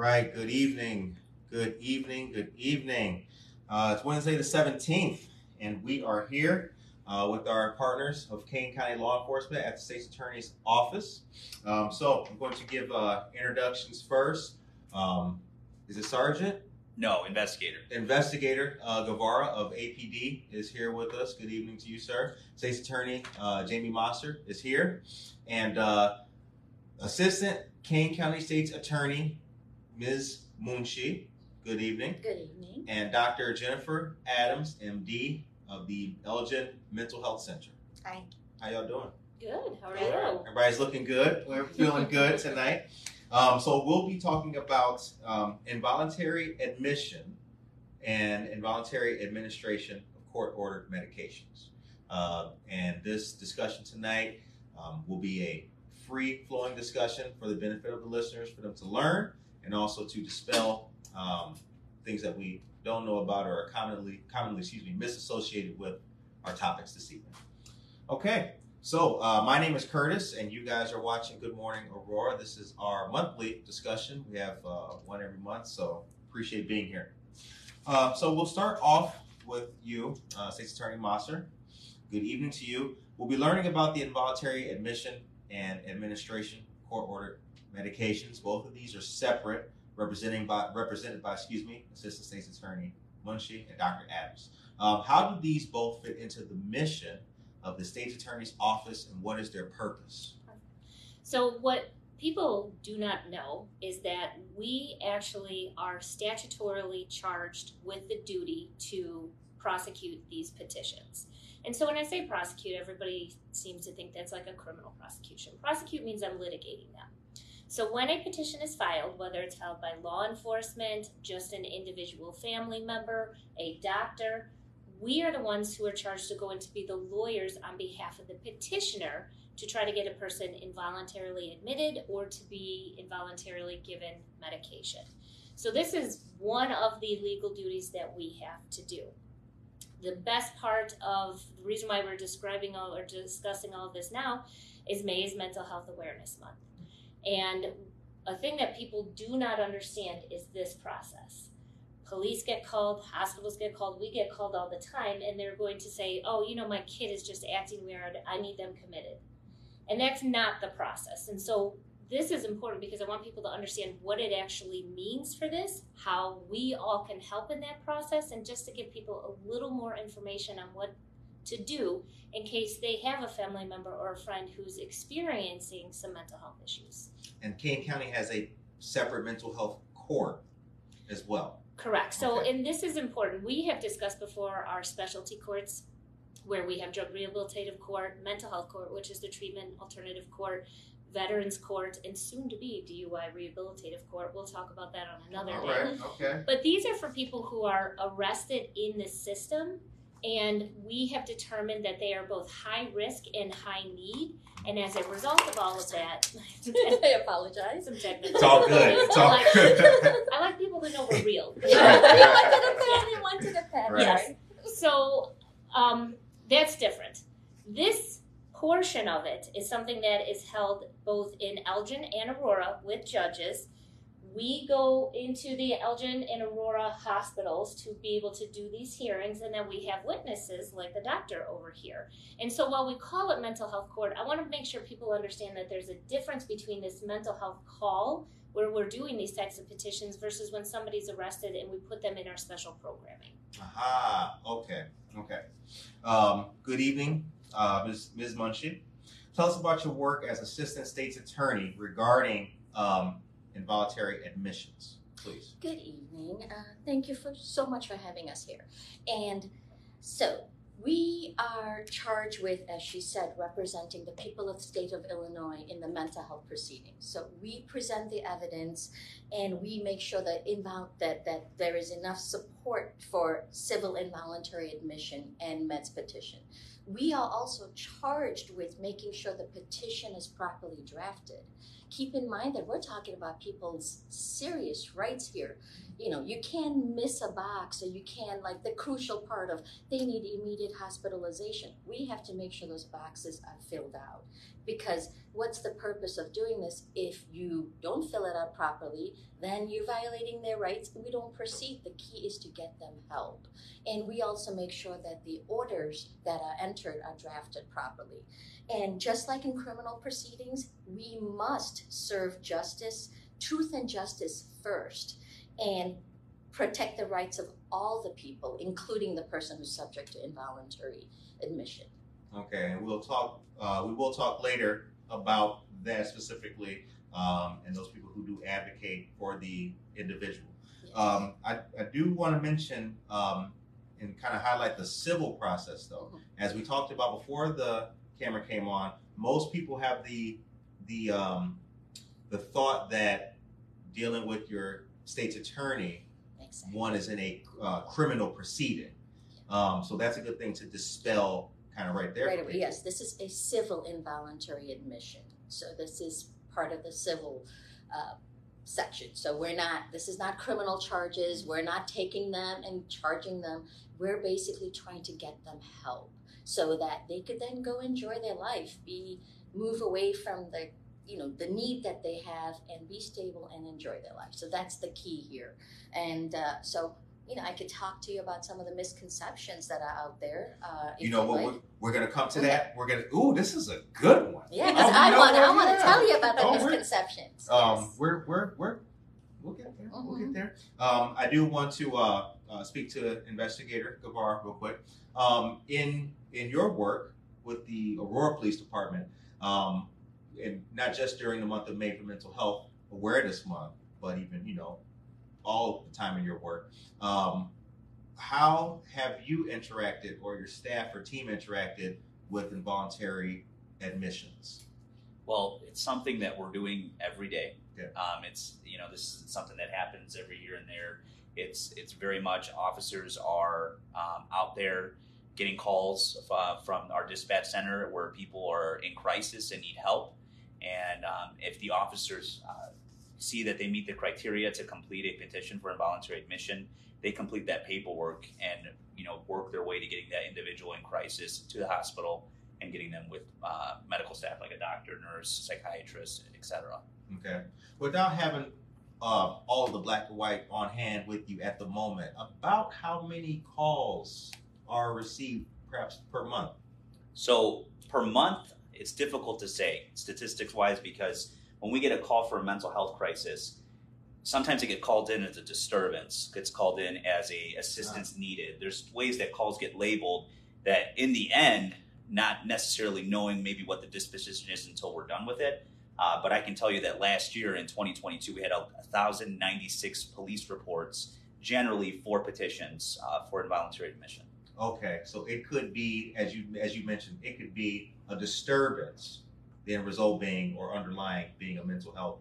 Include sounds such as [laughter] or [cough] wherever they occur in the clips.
right, good evening. Good evening. Good evening. Uh, it's Wednesday the 17th, and we are here uh, with our partners of Kane County Law Enforcement at the State's Attorney's Office. Um, so I'm going to give uh, introductions first. Um, is it Sergeant? No, investigator. Investigator uh, Guevara of APD is here with us. Good evening to you, sir. State's Attorney uh, Jamie Mosser is here. And uh, Assistant Kane County State's Attorney Ms. Munshi. Good evening. Good evening. And Dr. Jenifer Adams, MD of the Elgin Mental Health Center. Hi. How y'all doing? Good. How are All right. you? Everybody's looking good. We're [laughs] feeling good tonight. Um, so we'll be talking about um, involuntary admission and involuntary administration of court-ordered medications. Uh, and this discussion tonight um, will be a free-flowing discussion for the benefit of the listeners, for them to learn, and also to dispel um, things that we don't know about or are commonly, commonly, excuse me, misassociated with our topics this evening. Okay, so, uh, my name is Curtis, and you guys are watching Good Morning Aurora. This is our monthly discussion. We have uh, one every month, so appreciate being here. Uh, so, we'll start off with you, uh, State's Attorney Mosser. Good evening to you. We'll be learning about the involuntary admission and administration court ordered medications. Both of these are separate, representing by represented by, excuse me, Assistant State's Attorney Munshi and Dr. Adams. Um, how do these both fit into the mission? of the state's attorney's office and what is their purpose? So, what people do not know is that we actually are statutorily charged with the duty to prosecute these petitions. And so, when I say prosecute, everybody seems to think that's like a criminal prosecution. Prosecute means I'm litigating them. So, when a petition is filed, whether it's filed by law enforcement, just an individual family member, a doctor, we are the ones who are charged to go in to be the lawyers on behalf of the petitioner to try to get a person involuntarily admitted or to be involuntarily given medication. So, this is one of the legal duties that we have to do. The best part of the reason why we're describing all or discussing all of this now is May is Mental Health Awareness Month. And a thing that people do not understand is this process police get called, hospitals get called, we get called all the time, and they're going to say, oh, you know, my kid is just acting weird, I need them committed. And that's not the process. And so this is important because I want people to understand what it actually means for this, how we all can help in that process, and just to give people a little more information on what to do in case they have a family member or a friend who's experiencing some mental health issues. And Kane County has a separate mental health court as well. Correct. So, Okay. and this is important. We have discussed before our specialty courts where we have drug rehabilitative court, mental health court, which is the treatment alternative court, veterans court, and soon to be DUI rehabilitative court. We'll talk about that on another All day. right, okay. But these are for people who are arrested in the system, and we have determined that they are both high risk and high need. And as a result of all of that, [laughs] I apologize. some technical It's all good. It's all I like, good. [laughs] I like people to know we're real. [laughs] Right, right. one to the pen and one to the pen. Right. Yes. So um, that's different. This portion of it is something that is held both in Elgin and Aurora with judges. We go into the Elgin and Aurora hospitals to be able to do these hearings, and then we have witnesses like the doctor over here. And so while we call it mental health court, I want to make sure people understand that there's a difference between this mental health call where we're doing these types of petitions versus when somebody's arrested and we put them in our special programming. Aha, okay, okay. Um, good evening, uh, Ms. Ms. Tell us about your work as Assistant State's Attorney regarding um, involuntary admissions, please. Good evening. Uh, thank you for so much for having us here. And so we are charged with, as she said, representing the people of the state of Illinois in the mental health proceedings. So we present the evidence, and we make sure that invol- that that there is enough support for civil involuntary admission and meds petition. We are also charged with making sure the petition is properly drafted. Keep in mind that we're talking about people's serious rights here. You know, you can miss a box or you can, like the crucial part of they need immediate hospitalization. We have to make sure those boxes are filled out Because what's the purpose of doing this if you don't fill it out properly? Then you're violating their rights. And we don't proceed. The key is to get them help. And we also make sure that the orders that are entered are drafted properly. And just like in criminal proceedings, we must serve justice, truth and justice first, and protect the rights of all the people, including the person who's subject to involuntary admission. Okay, and we'll talk. Uh, we will talk later about that specifically, um, and those people who do advocate for the individual. Um, I, I do want to mention um, and kind of highlight the civil process, though. As we talked about before the camera came on, most people have the the um, the thought that dealing with your state's attorney, sense. one is in a uh, criminal proceeding. Um, so that's a good thing to dispel, kind of right there. Right away, yes, this is a civil involuntary admission. So this is part of the civil uh, section. So we're not, this is not criminal charges. We're not taking them and charging them. We're basically trying to get them help so that they could then go enjoy their life, be move away from the you know the need that they have and be stable and enjoy their life. So that's the key here. And uh, so you know I could talk to you about some of the misconceptions that are out there. Uh, You know what? like. We're, we're gonna come to that. We're gonna. Ooh, this is a good one. Yeah, because Oh, I want I want to tell you about the Oh, we're- misconceptions. Um, yes. we're we're we're we'll get there. We'll Mhm. get there. Um, I do want to uh, uh, speak to investigator Guevara real quick. Um, in in your work with the Aurora Police Department, um, and not just during the month of May for Mental Health Awareness Month, but even you know all the time in your work. Um, how have you interacted, or your staff or team interacted with involuntary admissions? Well, it's something that we're doing every day. Yeah. Um, it's you know this is something that happens every here and there. It's it's very much officers are um, out there getting calls uh, from our dispatch center where people are in crisis and need help, and um, if the officers uh, see that they meet the criteria to complete a petition for involuntary admission, they complete that paperwork and you know work their way to getting that individual in crisis to the hospital and getting them with uh, medical staff like a doctor, nurse, psychiatrist, etc. Okay. Without having uh, all the black and white on hand with you at the moment, about how many calls are received perhaps per month? So per month, it's difficult to say statistics wise because when we get a call for a mental health crisis, sometimes it gets called in as a disturbance, gets called in as a assistance needed. There's ways that calls get labeled that in the end, not necessarily knowing maybe what the disposition is until we're done with it. Uh, but I can tell you that last year in 2022, we had a 1,096 police reports, generally for petitions uh, for involuntary admission. Okay, so it could be, as you as you mentioned, it could be a disturbance, the end result being or underlying being a mental health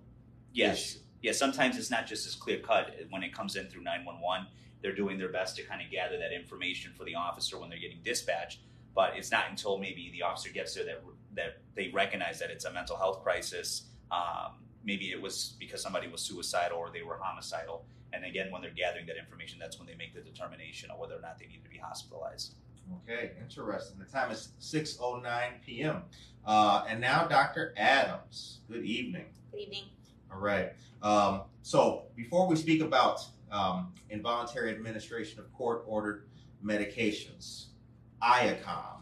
Yes. issue. yeah, sometimes it's not just as clear cut when it comes in through 911. They're doing their best to kind of gather that information for the officer when they're getting dispatched, but it's not until maybe the officer gets there that that they recognize that it's a mental health crisis. Um, maybe it was because somebody was suicidal or they were homicidal. And again, when they're gathering that information, that's when they make the determination on whether or not they need to be hospitalized. Okay, interesting. The time is 6:09 p.m. Uh, and now, Dr. Adams. Good evening. Good evening. All right. Um, so before we speak about um, involuntary administration of court-ordered medications, IACOM.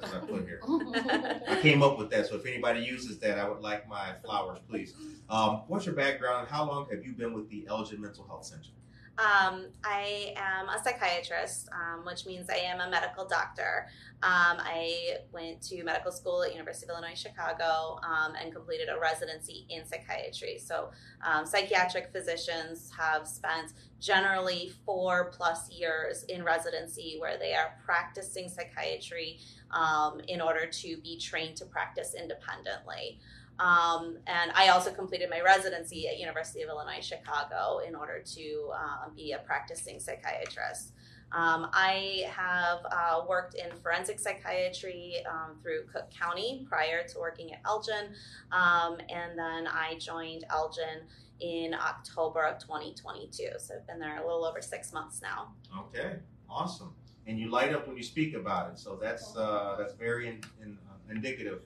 That's put here. [laughs] I came up with that, so if anybody uses that, I would like my flowers, please. Um, what's your background? How long have you been with the Elgin Mental Health Center? Um, I am a psychiatrist, um, which means I am a medical doctor. Um, I went to medical school at University of Illinois Chicago um, and completed a residency in psychiatry. So, um, psychiatric physicians have spent generally four plus years in residency where they are practicing psychiatry um, in order to be trained to practice independently. Um, and I also completed my residency at University of Illinois Chicago in order to uh, be a practicing psychiatrist. Um, I have uh, worked in forensic psychiatry um, through Cook County prior to working at Elgin, um, and then I joined Elgin in October of 2022. So I've been there a little over six months now. Okay, awesome. And you light up when you speak about it, so that's uh, that's very in, in, uh, indicative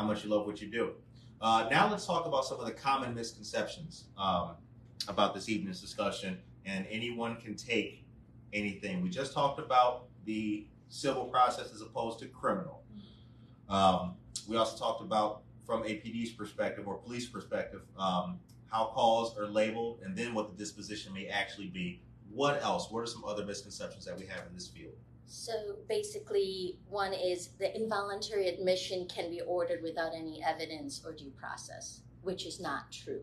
how much you love what you do. Uh, now let's talk about some of the common misconceptions um, about this evening's discussion, and anyone can take anything. We just talked about the civil process as opposed to criminal. Um, we also talked about from APD's perspective or police perspective um, how calls are labeled and then what the disposition may actually be. What else? What are some other misconceptions that we have in this field? So basically, one is the involuntary admission can be ordered without any evidence or due process, which is not true.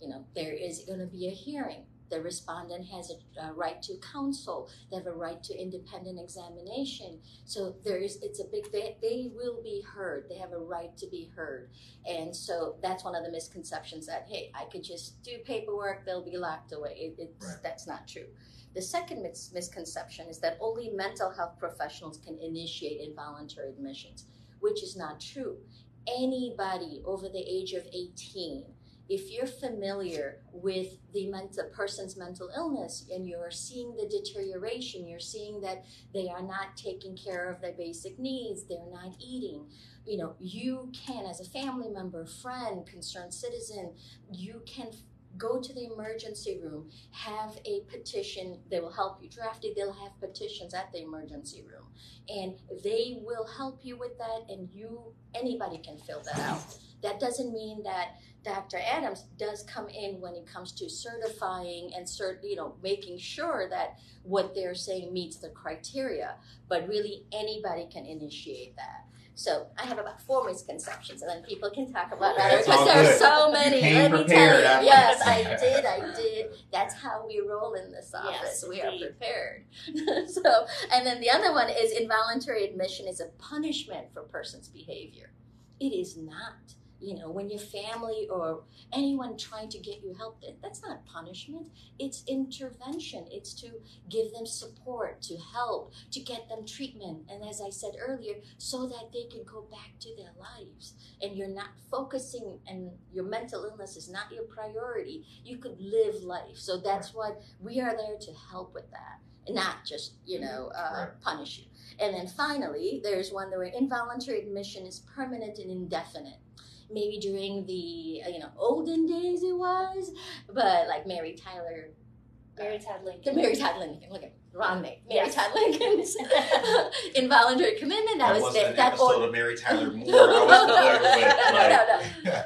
You know, there is going to be a hearing. The respondent has a, a right to counsel. They have a right to independent examination. So there is, it's a big. They, they will be heard. They have a right to be heard. And so that's one of the misconceptions that hey, I could just do paperwork. They'll be locked away. It, it's Right. that's not true. The second mis- misconception is that only mental health professionals can initiate involuntary admissions, which is not true. Anybody over the age of 18, if you're familiar with the mental person's mental illness and you're seeing the deterioration, you're seeing that they are not taking care of their basic needs, they're not eating, you know, you can, as a family member, friend, concerned citizen, you can go to the emergency room, have a petition. They will help you draft it. They'll have petitions at the emergency room, and they will help you with that. And you, anybody can fill that out. That doesn't mean that Dr. Adams does come in when it comes to certifying and cert, you know, making sure that what they're saying meets the criteria. But really, anybody can initiate that. So I have about four misconceptions, and then people can talk about that That's because all there are so many. came Let me tell huh? you. Yes, I did. I did. That's how we roll in this office. Yes, we are prepared. [laughs] so, and then the other one is involuntary admission is a punishment for person's behavior. It is not. You know, when your family or anyone trying to get you help that's not punishment. It's intervention. It's to give them support, to help, to get them treatment. And as I said earlier, so that they can go back to their lives. And you're not focusing, and your mental illness is not your priority. You could live life. So that's what we are there to help with that, and not just, you know, uh, Right. punish you. And then finally, there's one where involuntary admission is permanent and indefinite. Maybe during the uh, you know olden days it was, but like Mary Tyler Mary Todd Lincoln. the [laughs] Mary Todd Lincoln. Look at wrong name. Mary Yes. Todd Lincoln's [laughs] [laughs] involuntary commitment. That, That, was wasn't that, an that episode or- of Mary Tyler Moore I was familiar with. no, like- no, no.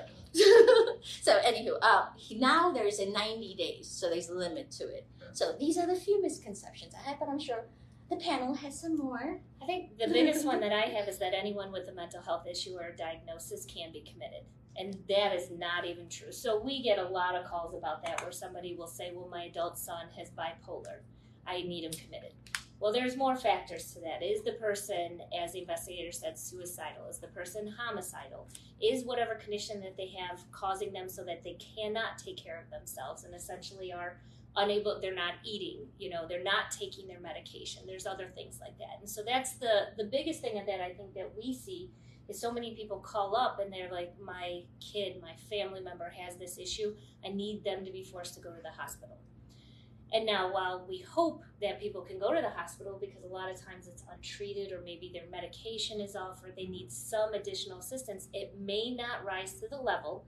so anywho, he- now there's a 90 days, so there's a limit to it. Okay. So these are the few misconceptions I have, but I'm sure the panel has some more. I think the biggest one that I have is that anyone with a mental health issue or diagnosis can be committed. And that is not even true. So we get a lot of calls about that where somebody will say, Well, my adult son has bipolar. I need him committed. Well, there's more factors to that. Is the person, as the investigator said, suicidal? Is the person homicidal? Is whatever condition that they have causing them so that they cannot take care of themselves and essentially are unable they're not eating you know they're not taking their medication. There's other things like that. And so that's the the biggest thing that i think that we see is so many people call up and they're like my kid my family member has this issue. I need them to be forced to go to the hospital. And now while we hope that people can go to the hospital because a lot of times it's untreated or maybe their medication is off or they need some additional assistance it may not rise to the level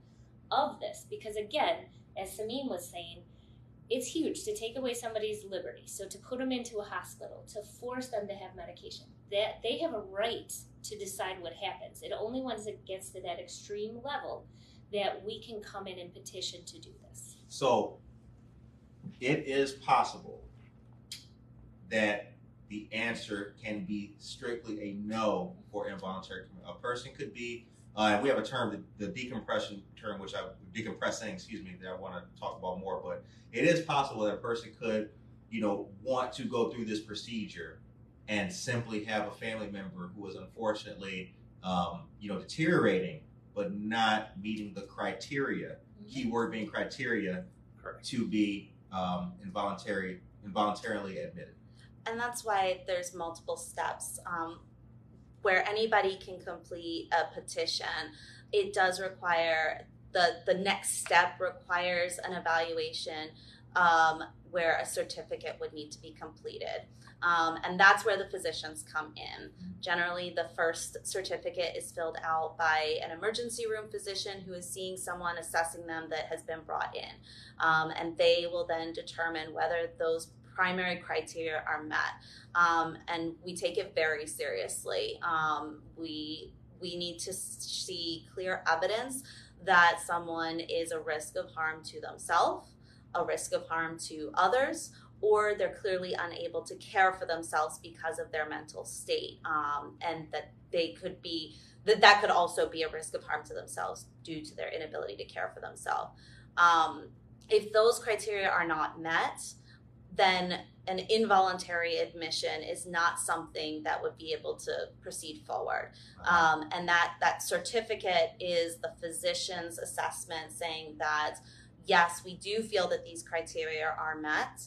of this. Because again as Samim was saying it's huge to take away somebody's liberty. So to put them into a hospital, to force them to have medication, that they have a right to decide what happens. It only once it gets to that extreme level that we can come in and petition to do this. So it is possible that the answer can be strictly a no for involuntary commitment. A person could be, uh, and we have a term, the, the decompression term, which I decompressing, excuse me, that I want to talk about more. But it is possible that a person could, you know, want to go through this procedure and simply have a family member who is unfortunately, um, you know, deteriorating, but not meeting the criteria. Keyword being criteria Correct. to be um, involuntary, involuntarily admitted. and that's why there's multiple steps um, where anybody can complete a petition it does require the the next step requires an evaluation um, where a certificate would need to be completed Um, and that's where the physicians come in. Generally, the first certificate is filled out by an emergency room physician who is seeing someone, assessing them that has been brought in. Um, and they will then determine whether those primary criteria are met. Um, and we take it very seriously. Um, we we need to see clear evidence that someone is a risk of harm to themselves, a risk of harm to others, or they're clearly unable to care for themselves because of their mental state, um, and that they could be that that could also be a risk of harm to themselves due to their inability to care for themselves. Um, if those criteria are not met, then an involuntary admission is not something that would be able to proceed forward. Um, and that, that certificate is the physician's assessment saying that, yes, we do feel that these criteria are met.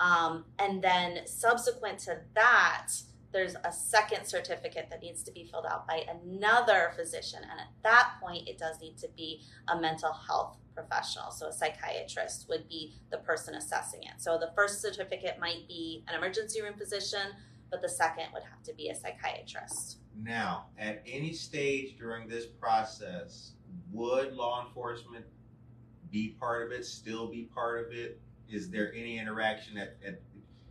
Um, and then subsequent to that, there's a second certificate that needs to be filled out by another physician. And at that point, it does need to be a mental health professional. So a psychiatrist would be the person assessing it. So the first certificate might be an emergency room physician, but the second would have to be a psychiatrist. Now, at any stage during this process, would law enforcement be part of it, still be part of it? Is there any interaction at, at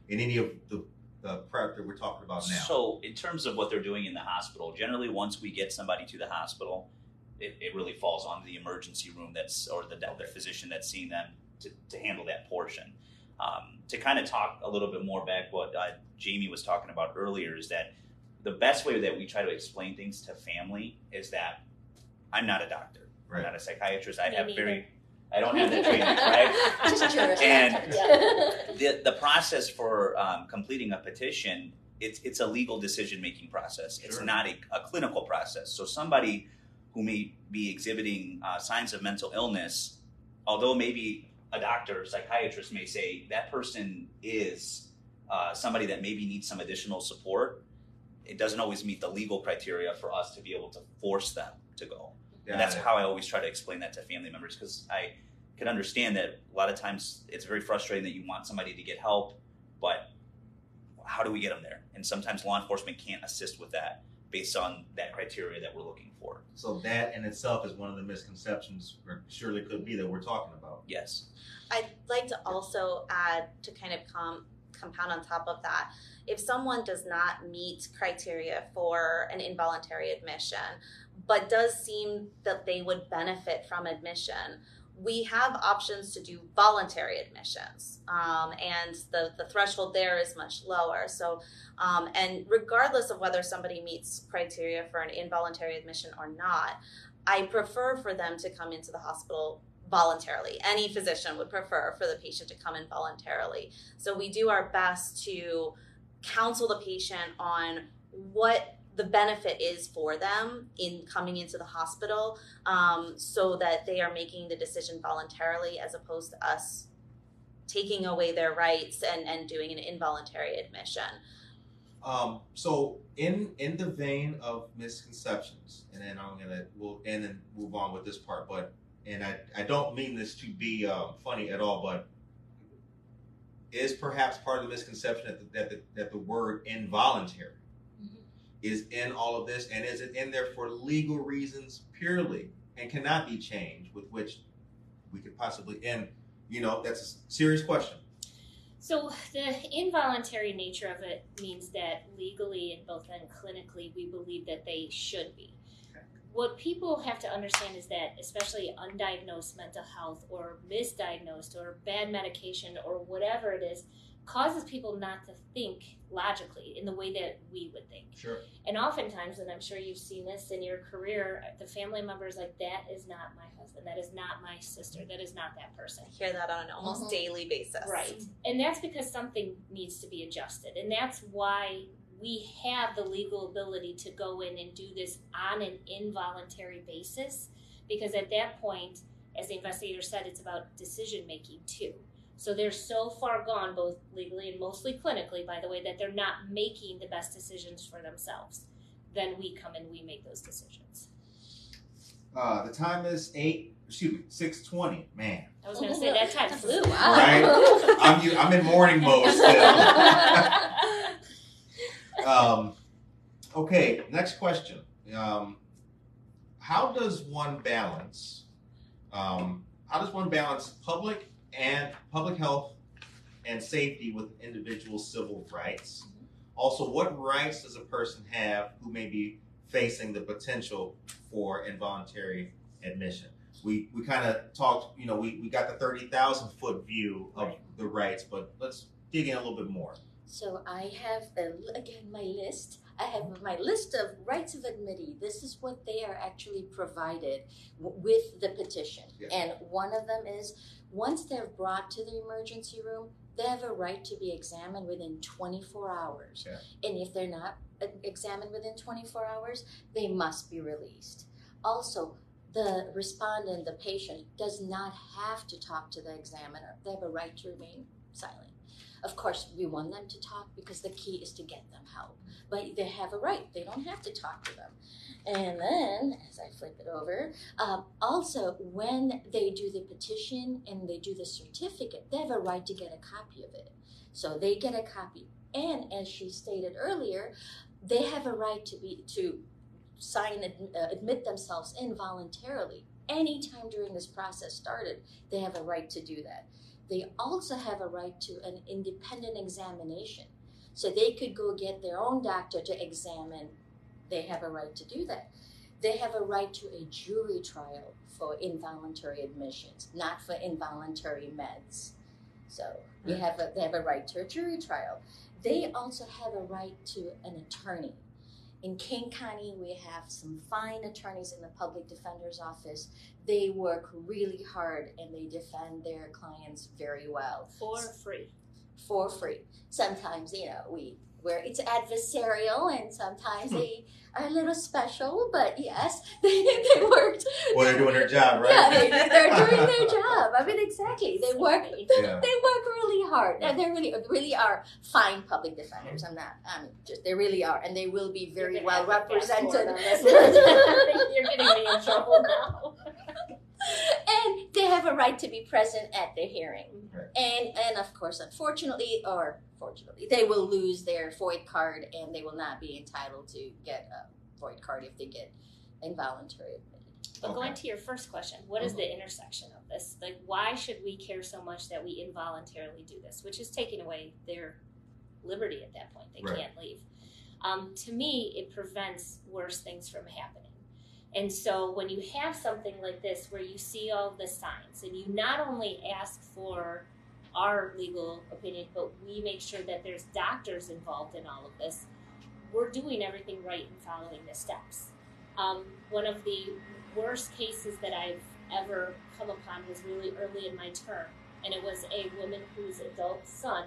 in any of the the prep that we're talking about now? So, in terms of what they're doing in the hospital, generally, once we get somebody to the hospital, it, it really falls on the emergency room that's or the, the physician that's seeing them to, to handle that portion. Um, to kind of talk a little bit more back what uh, Jamie was talking about earlier is that the best way that we try to explain things to family is that I'm not a doctor, Right. I'm not a psychiatrist. I Me have neither. very, I don't have that training, [laughs] right? Just curious. And- Yeah. the the process for um, completing a petition it's it's a legal decision making process. It's not a, a clinical process. So somebody who may be exhibiting uh, signs of mental illness, although maybe a doctor or psychiatrist may say that person is uh, somebody that maybe needs some additional support, it doesn't always meet the legal criteria for us to be able to force them to go. Got And that's it. how I always try to explain that to family members because I can understand that a lot of times it's very frustrating that you want somebody to get help, but how do we get them there? And sometimes law enforcement can't assist with that based on that criteria that we're looking for. So that in itself is one of the misconceptions, or surely could be, that we're talking about. Yes. I'd like to also add to kind of com- compound on top of that. If someone does not meet criteria for an involuntary admission, but does seem that they would benefit from admission, we have options to do voluntary admissions, um, and the, the threshold there is much lower. So, um, and regardless of whether somebody meets criteria for an involuntary admission or not, I prefer for them to come into the hospital voluntarily. Any physician would prefer for the patient to come in voluntarily. So we do our best to counsel the patient on what the benefit is for them in coming into the hospital um, so that they are making the decision voluntarily as opposed to us taking away their rights and, and doing an involuntary admission. Um, so in in the vein of misconceptions, and then I'm gonna we'll and then move on with this part, but and I I don't mean this to be um, funny at all, but is perhaps part of the misconception that the, that the, that the word involuntary. Is in all of this, and is it in there for legal reasons purely, and cannot be changed, with which we could possibly end. You know, that's a serious question. So the involuntary nature of it means that legally and both then clinically, we believe that they should be. Okay. What people have to understand is that, especially undiagnosed mental health or misdiagnosed or bad medication or whatever it is, causes people not to think logically in the way that we would think. Sure. And oftentimes, and I'm sure you've seen this in your career, the family member is like, that is not my husband, that is not my sister, that is not that person. I hear that on an almost Mhm. daily basis. Right. And that's because something needs to be adjusted. And that's why we have the legal ability to go in and do this on an involuntary basis. Because at that point, as the investigator said, it's about decision making too. So they're so far gone, both legally and mostly clinically, by the way, that they're not making the best decisions for themselves. Then we come and we make those decisions. Uh, the time is eight. Excuse me, six twenty. Man, I was going to say that time flew. Right. [laughs] I'm u- I'm in morning mode still. [laughs] Um, okay, next question. Um, how does one balance? Um, how does one balance public and public health and safety with individual civil rights? Mm-hmm. Also, what rights does a person have who may be facing the potential for involuntary admission? We we kind of talked. You know, we, we got the thirty thousand foot view of Right. the rights, but let's dig in a little bit more. So I have the, again my list. I have my list of rights of admittee. This is what they are actually provided w- with the petition. Yeah. And one of them is once they're brought to the emergency room, they have a right to be examined within 24 hours. Yeah. And if they're not uh, examined within 24 hours, they must be released. Also, the respondent, the patient, does not have to talk to the examiner. They have a right to remain silent. Of course, we want them to talk because the key is to get them help. But they have a right, they don't have to talk to them. And then, as I flip it over, um, also when they do the petition and they do the certificate, they have a right to get a copy of it. So they get a copy. And as she stated earlier, they have a right to be to sign uh, admit themselves involuntarily anytime during this process started they have a right to do that they also have a right to an independent examination so they could go get their own doctor to examine they have a right to do that they have a right to a jury trial for involuntary admissions not for involuntary meds so they mm. have a, they have a right to a jury trial they also have a right to an attorney in Kane County, we have some fine attorneys in the public defender's office. They work really hard and they defend their clients very well For free. for free. Sometimes, you know, we where it's adversarial and sometimes hmm. they are a little special, but yes, [laughs] they, they worked. Well, they're doing their job, right? Yeah, they, they're doing their [laughs] job. I mean, exactly. They work. They, Yeah. they work really hard, and they really, really are fine public defenders. I'm not. I mean, just they really are, and they will be very well gonna have to fast forward represented. on this. [laughs] You're getting me in trouble now. and they have a right to be present at the hearing. Right. And and of course, unfortunately or fortunately, they will lose their FOID card and they will not be entitled to get a FOID card if they get involuntary admitted. But Okay. going to your first question, what is the intersection of this? Like, why should we care so much that we involuntarily do this? Which is taking away their liberty at that point. They Right. can't leave. Um, to me, it prevents worse things from happening. And so when you have something like this where you see all the signs and you not only ask for our legal opinion, but we make sure that there's doctors involved in all of this, we're doing everything right and following the steps. Um, one of the worst cases that I've ever come upon was really early in my term, and it was a woman whose adult son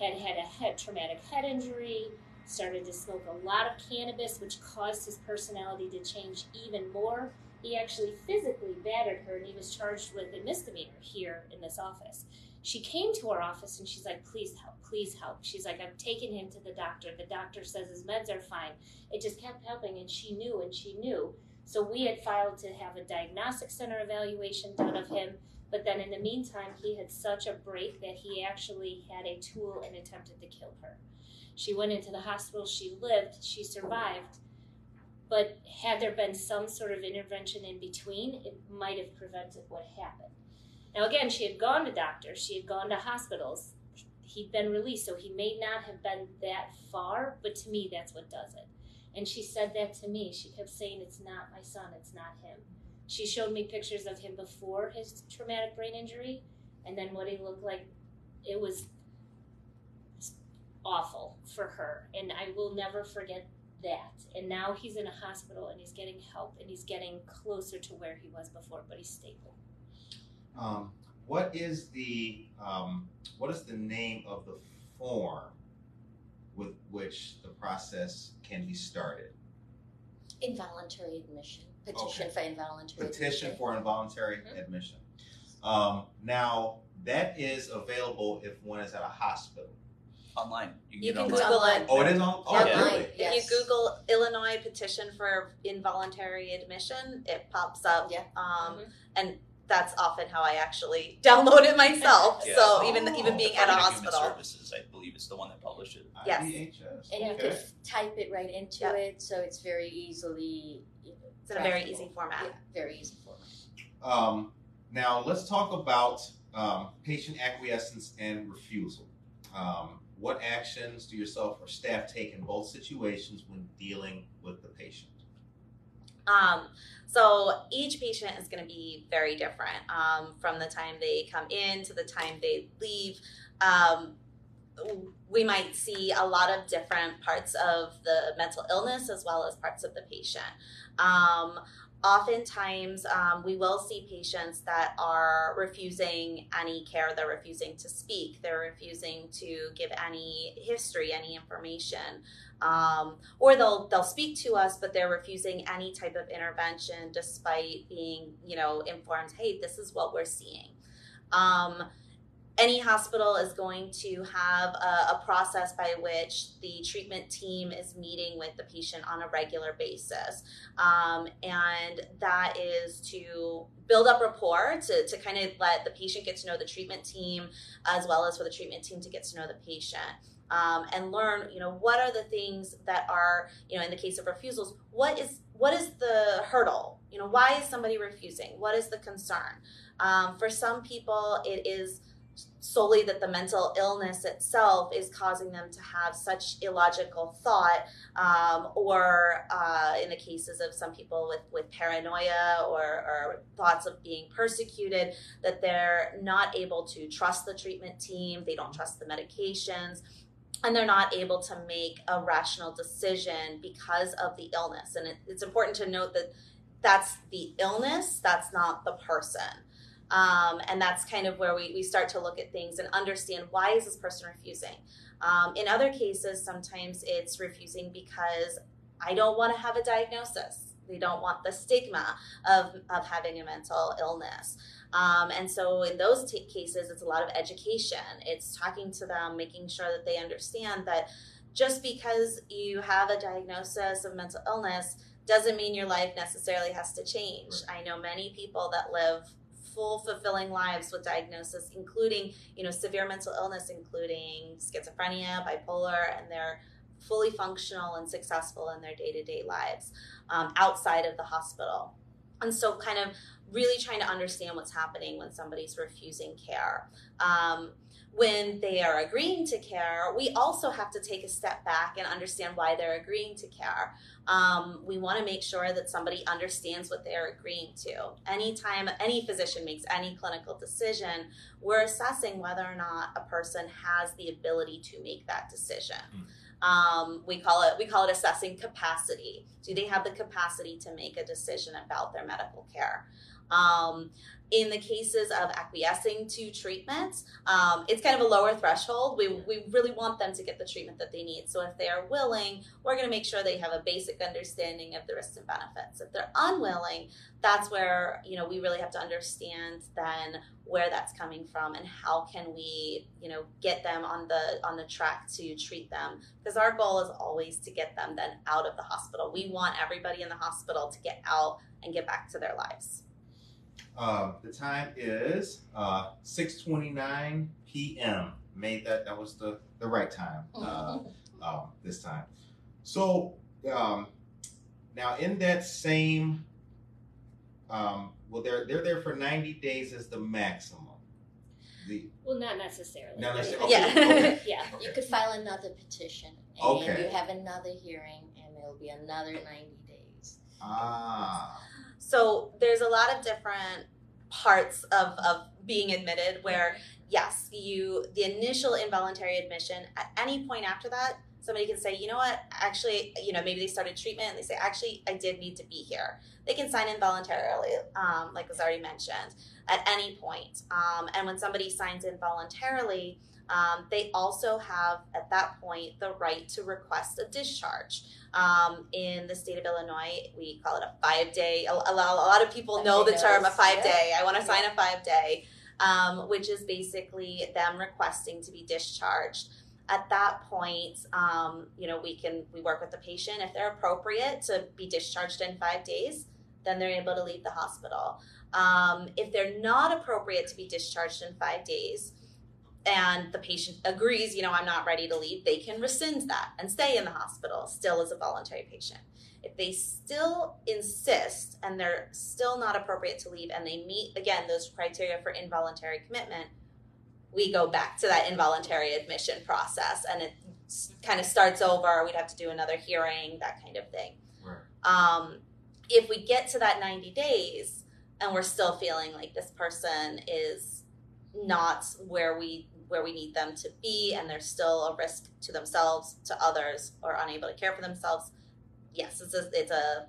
had had a head traumatic head injury, started to smoke a lot of cannabis, which caused his personality to change even more. He actually physically battered her, and he was charged with a misdemeanor here in this office. She came to our office and she's like, "Please help, please help." She's like, "I've taken him to the doctor. The doctor says his meds are fine." It just kept helping, and she knew, and she knew. So we had filed to have a diagnostic center evaluation done of him, but then in the meantime, he had such a break that he actually had a tool and attempted to kill her. She went into the hospital, she lived, she survived, but had there been some sort of intervention in between, it might have prevented what happened. Now, again, she had gone to doctors, she had gone to hospitals, he'd been released, so he may not have been that far, but to me, that's what does it. And she said that to me. She kept saying, It's not my son, it's not him. She showed me pictures of him before his traumatic brain injury and then what he looked like. It was awful for her. And I will never forget that. And now he's in a hospital and he's getting help and he's getting closer to where he was before, but he's stable. Um, what is the um, what is the name of the form with which the process can be started? Involuntary admission. Petition Okay. for involuntary Petition admission. for involuntary Mhm. admission. Um, now that is available if one is at a hospital. Online. You can You can Google it. Oh, it is on. Oh, Yeah. really? If you Google Illinois petition for involuntary admission, it pops up. Yeah. Um, Mhm. And that's often how I actually [laughs] download it myself. Yeah. So even Oh. even being at a Department of Human hospital. Services, I believe, is the one that published it. Yes. IDHS. And you okay. can type it right into Yep. it, so it's very easily. You know, It's in a very easy format. Yeah, very easy format. Um, now let's talk about um, patient acquiescence and refusal. Um, what actions do yourself or staff take in both situations when dealing with the patient? Um, so each patient is going to be very different um, from the time they come in to the time they leave. Um, we might see a lot of different parts of the mental illness as well as parts of the patient. Um, oftentimes, um, we will see patients that are refusing any care. They're refusing to speak. They're refusing to give any history, any information um, or they'll they'll speak to us, but they're refusing any type of intervention despite being you know informed. Hey, this is what we're seeing. Um, any hospital is going to have a, a, process by which the treatment team is meeting with the patient on a regular basis. Um, and that is to build up rapport, to, to kind of let the patient get to know the treatment team, as well as for the treatment team to get to know the patient. Um, and learn, you know, what are the things that are, you know, in the case of refusals, what is what is the hurdle? You know, why is somebody refusing? What is the concern? Um, for some people, it is solely that the mental illness itself is causing them to have such illogical thought, um, or uh, in the cases of some people with, with paranoia or, or thoughts of being persecuted, that they're not able to trust the treatment team, they don't trust the medications and they're not able to make a rational decision because of the illness. And it, it's important to note that that's the illness, that's not the person. Um, and that's kind of where we, we start to look at things and understand why is this person refusing. Um, in other cases, sometimes it's refusing because I don't want to have a diagnosis. They don't want the stigma of, of having a mental illness. Um, and so in those t- cases, it's a lot of education. It's talking to them, making sure that they understand that just because you have a diagnosis of mental illness doesn't mean your life necessarily has to change. I know many people that live full fulfilling lives with diagnosis including you know severe mental illness including schizophrenia bipolar and they're fully functional and successful in their day-to-day lives um, outside of the hospital and so kind of really trying to understand what's happening when somebody's refusing care. Um, when they are agreeing to care, we also have to take a step back and understand why they're agreeing to care. Um, we want to make sure that somebody understands what they're agreeing to. Anytime any physician makes any clinical decision, we're assessing whether or not a person has the ability to make that decision. Mm. Um, we call it we call it assessing capacity. Do they have the capacity to make a decision about their medical care? Um, in the cases of acquiescing to treatment, um, it's kind of a lower threshold. We, we really want them to get the treatment that they need. So if they are willing, we're going to make sure they have a basic understanding of the risks and benefits. If they're unwilling, that's where you know we really have to understand then where that's coming from and how can we you know get them on the on the track to treat them because our goal is always to get them then out of the hospital. We want everybody in the hospital to get out and get back to their lives. Uh, the time is uh, 6:29 p.m. Made that that was the the right time uh, [laughs] um, this time. So um, now in that same, um, well, they're they're there for 90 days as the maximum. The, well, not necessarily. Not necessarily. Yeah. Okay. [laughs] yeah. You could file another petition, and Okay. you have another hearing, and it'll be another ninety days. Ah. So there's a lot of different parts of, of being admitted where yes, you the initial involuntary admission at any point after that, somebody can say, you know what, actually, you know, maybe they started treatment and they say, actually, I did need to be here. They can sign in voluntarily, um, like was already mentioned, at any point. Um, and when somebody signs in voluntarily, um, they also have at that point the right to request a discharge. Um, in the state of Illinois, we call it a five day. A, a lot of people know the term a five day. I want to sign a five day, um, which is basically them requesting to be discharged. At that point, um, you know, we can we work with the patient if they're appropriate to be discharged in five days. Then they're able to leave the hospital. Um, if they're not appropriate to be discharged in five days, and the patient agrees, you know, I'm not ready to leave, they can rescind that and stay in the hospital still as a voluntary patient. If they still insist and they're still not appropriate to leave and they meet, again, those criteria for involuntary commitment, we go back to that involuntary admission process and it kind of starts over. We'd have to do another hearing, that kind of thing. Right. Um, if we get to that 90 days and we're still feeling like this person is not where we where we need them to be and they're still a risk to themselves to others or unable to care for themselves yes it's a, it's a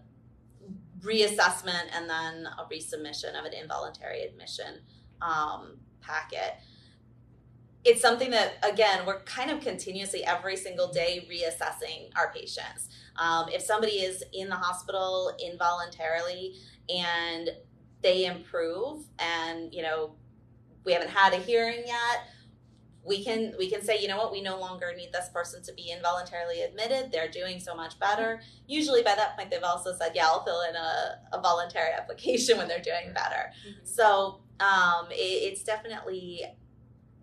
reassessment and then a resubmission of an involuntary admission um, packet. It's something that again we're kind of continuously every single day reassessing our patients. Um, if somebody is in the hospital involuntarily and they improve and you know we haven't had a hearing yet we can we can say you know what? We no longer need this person to be involuntarily admitted. They're doing so much better. Usually by that point they've also said yeah i'll fill in a, a voluntary [laughs] application when they're doing better. Mhm. so um, it, it's definitely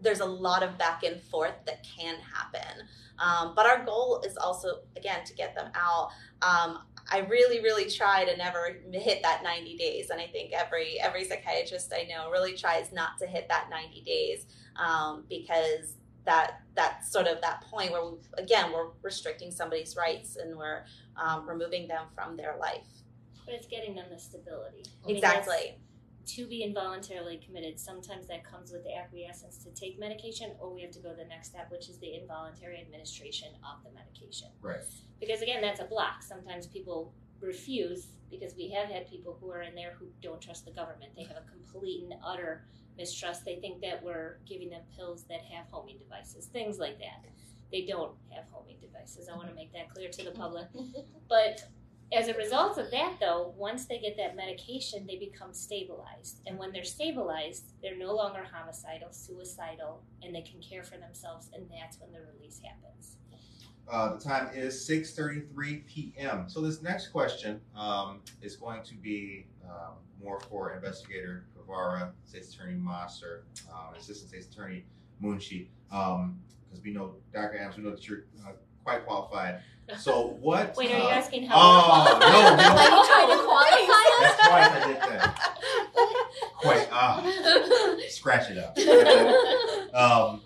there's a lot of back and forth that can happen. Um, but our goal is also again to get them out. Um, i really really try to never hit that 90 days. And i think every every psychiatrist i know really tries not to hit that 90 days um, because that that's sort of that point where we, again we're restricting somebody's rights and we're um, removing them from their life But it's getting them the stability. I mean, exactly to be involuntarily committed, sometimes that comes with the acquiescence to take medication, or we have to go the next step, which is the involuntary administration of the medication. Right. Because again, that's a block. Sometimes people refuse because we have had people who are in there who don't trust the government. They have a complete and utter mistrust. They think that we're giving them pills that have homing devices, things like that. They don't have homing devices. I want to make that clear to the public. [laughs] But as a result of that, though, once they get that medication, they become stabilized. And when they're stabilized, they're no longer homicidal, suicidal, and they can care for themselves, and that's when the release happens. Uh, the time is 6:33 p.m. So this next question um, is going to be um, more for Investigator Guevara, State's Attorney Mosser, um, Assistant State's Attorney Munshi, because we know Dr. Adams, we know that you're uh, quite qualified. So [laughs] what? Wait, are you uh, asking how? Oh no, Are no, [laughs] you trying to qualify us? that's twice I did that. Quite. Ah, scratch it up. um,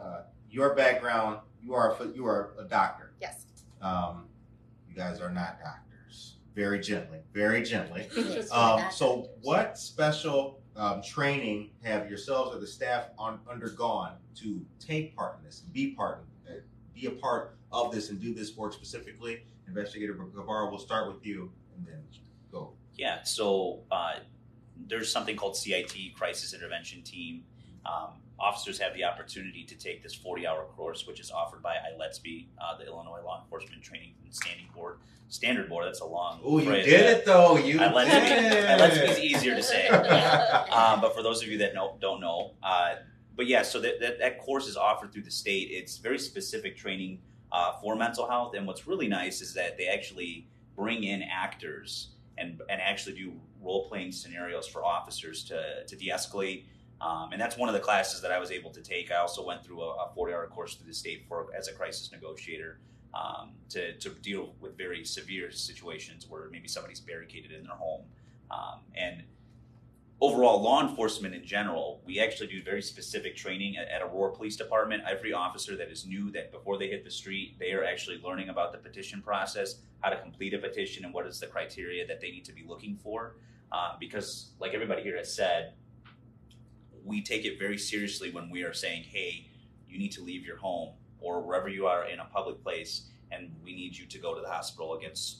uh, your background, you are a, you are a doctor. yes Um, you guys are not doctors. Very gently, very gently. [laughs] Um, so, what special um, training have yourselves or the staff on, undergone to take part in this, be part, uh, be a part of this, and do this work specifically? Investigator Guevara, we'll start with you, and then go. Yeah, so uh, there's something called CIT, Crisis Intervention Team. Um, officers have the opportunity to take this 40-hour course, which is offered by ILETSB, uh, the Illinois Law Enforcement Training and Standing Board. Standard Board, that's a long Oh, you did it though. You ILETSB, did it. ILETSB is easier to say. [laughs] Um, but for those of you that know, don't know, uh, but yeah, so that, that, that course is offered through the state. It's very specific training uh, for mental health. And what's really nice is that they actually bring in actors and, and actually do role playing scenarios for officers to, to de escalate. Um, and that's one of the classes that I was able to take. I also went through a, a 40 hour course through the state for as a crisis negotiator um, to, to deal with very severe situations where maybe somebody's barricaded in their home. Um, and overall law enforcement in general, we actually do very specific training at, at Aurora Police Department. Every officer that is new, that before they hit the street, they are actually learning about the petition process, how to complete a petition, and what is the criteria that they need to be looking for. Uh, because, like everybody here has said, we take it very seriously when we are saying, "Hey, you need to leave your home or wherever you are in a public place, and we need you to go to the hospital against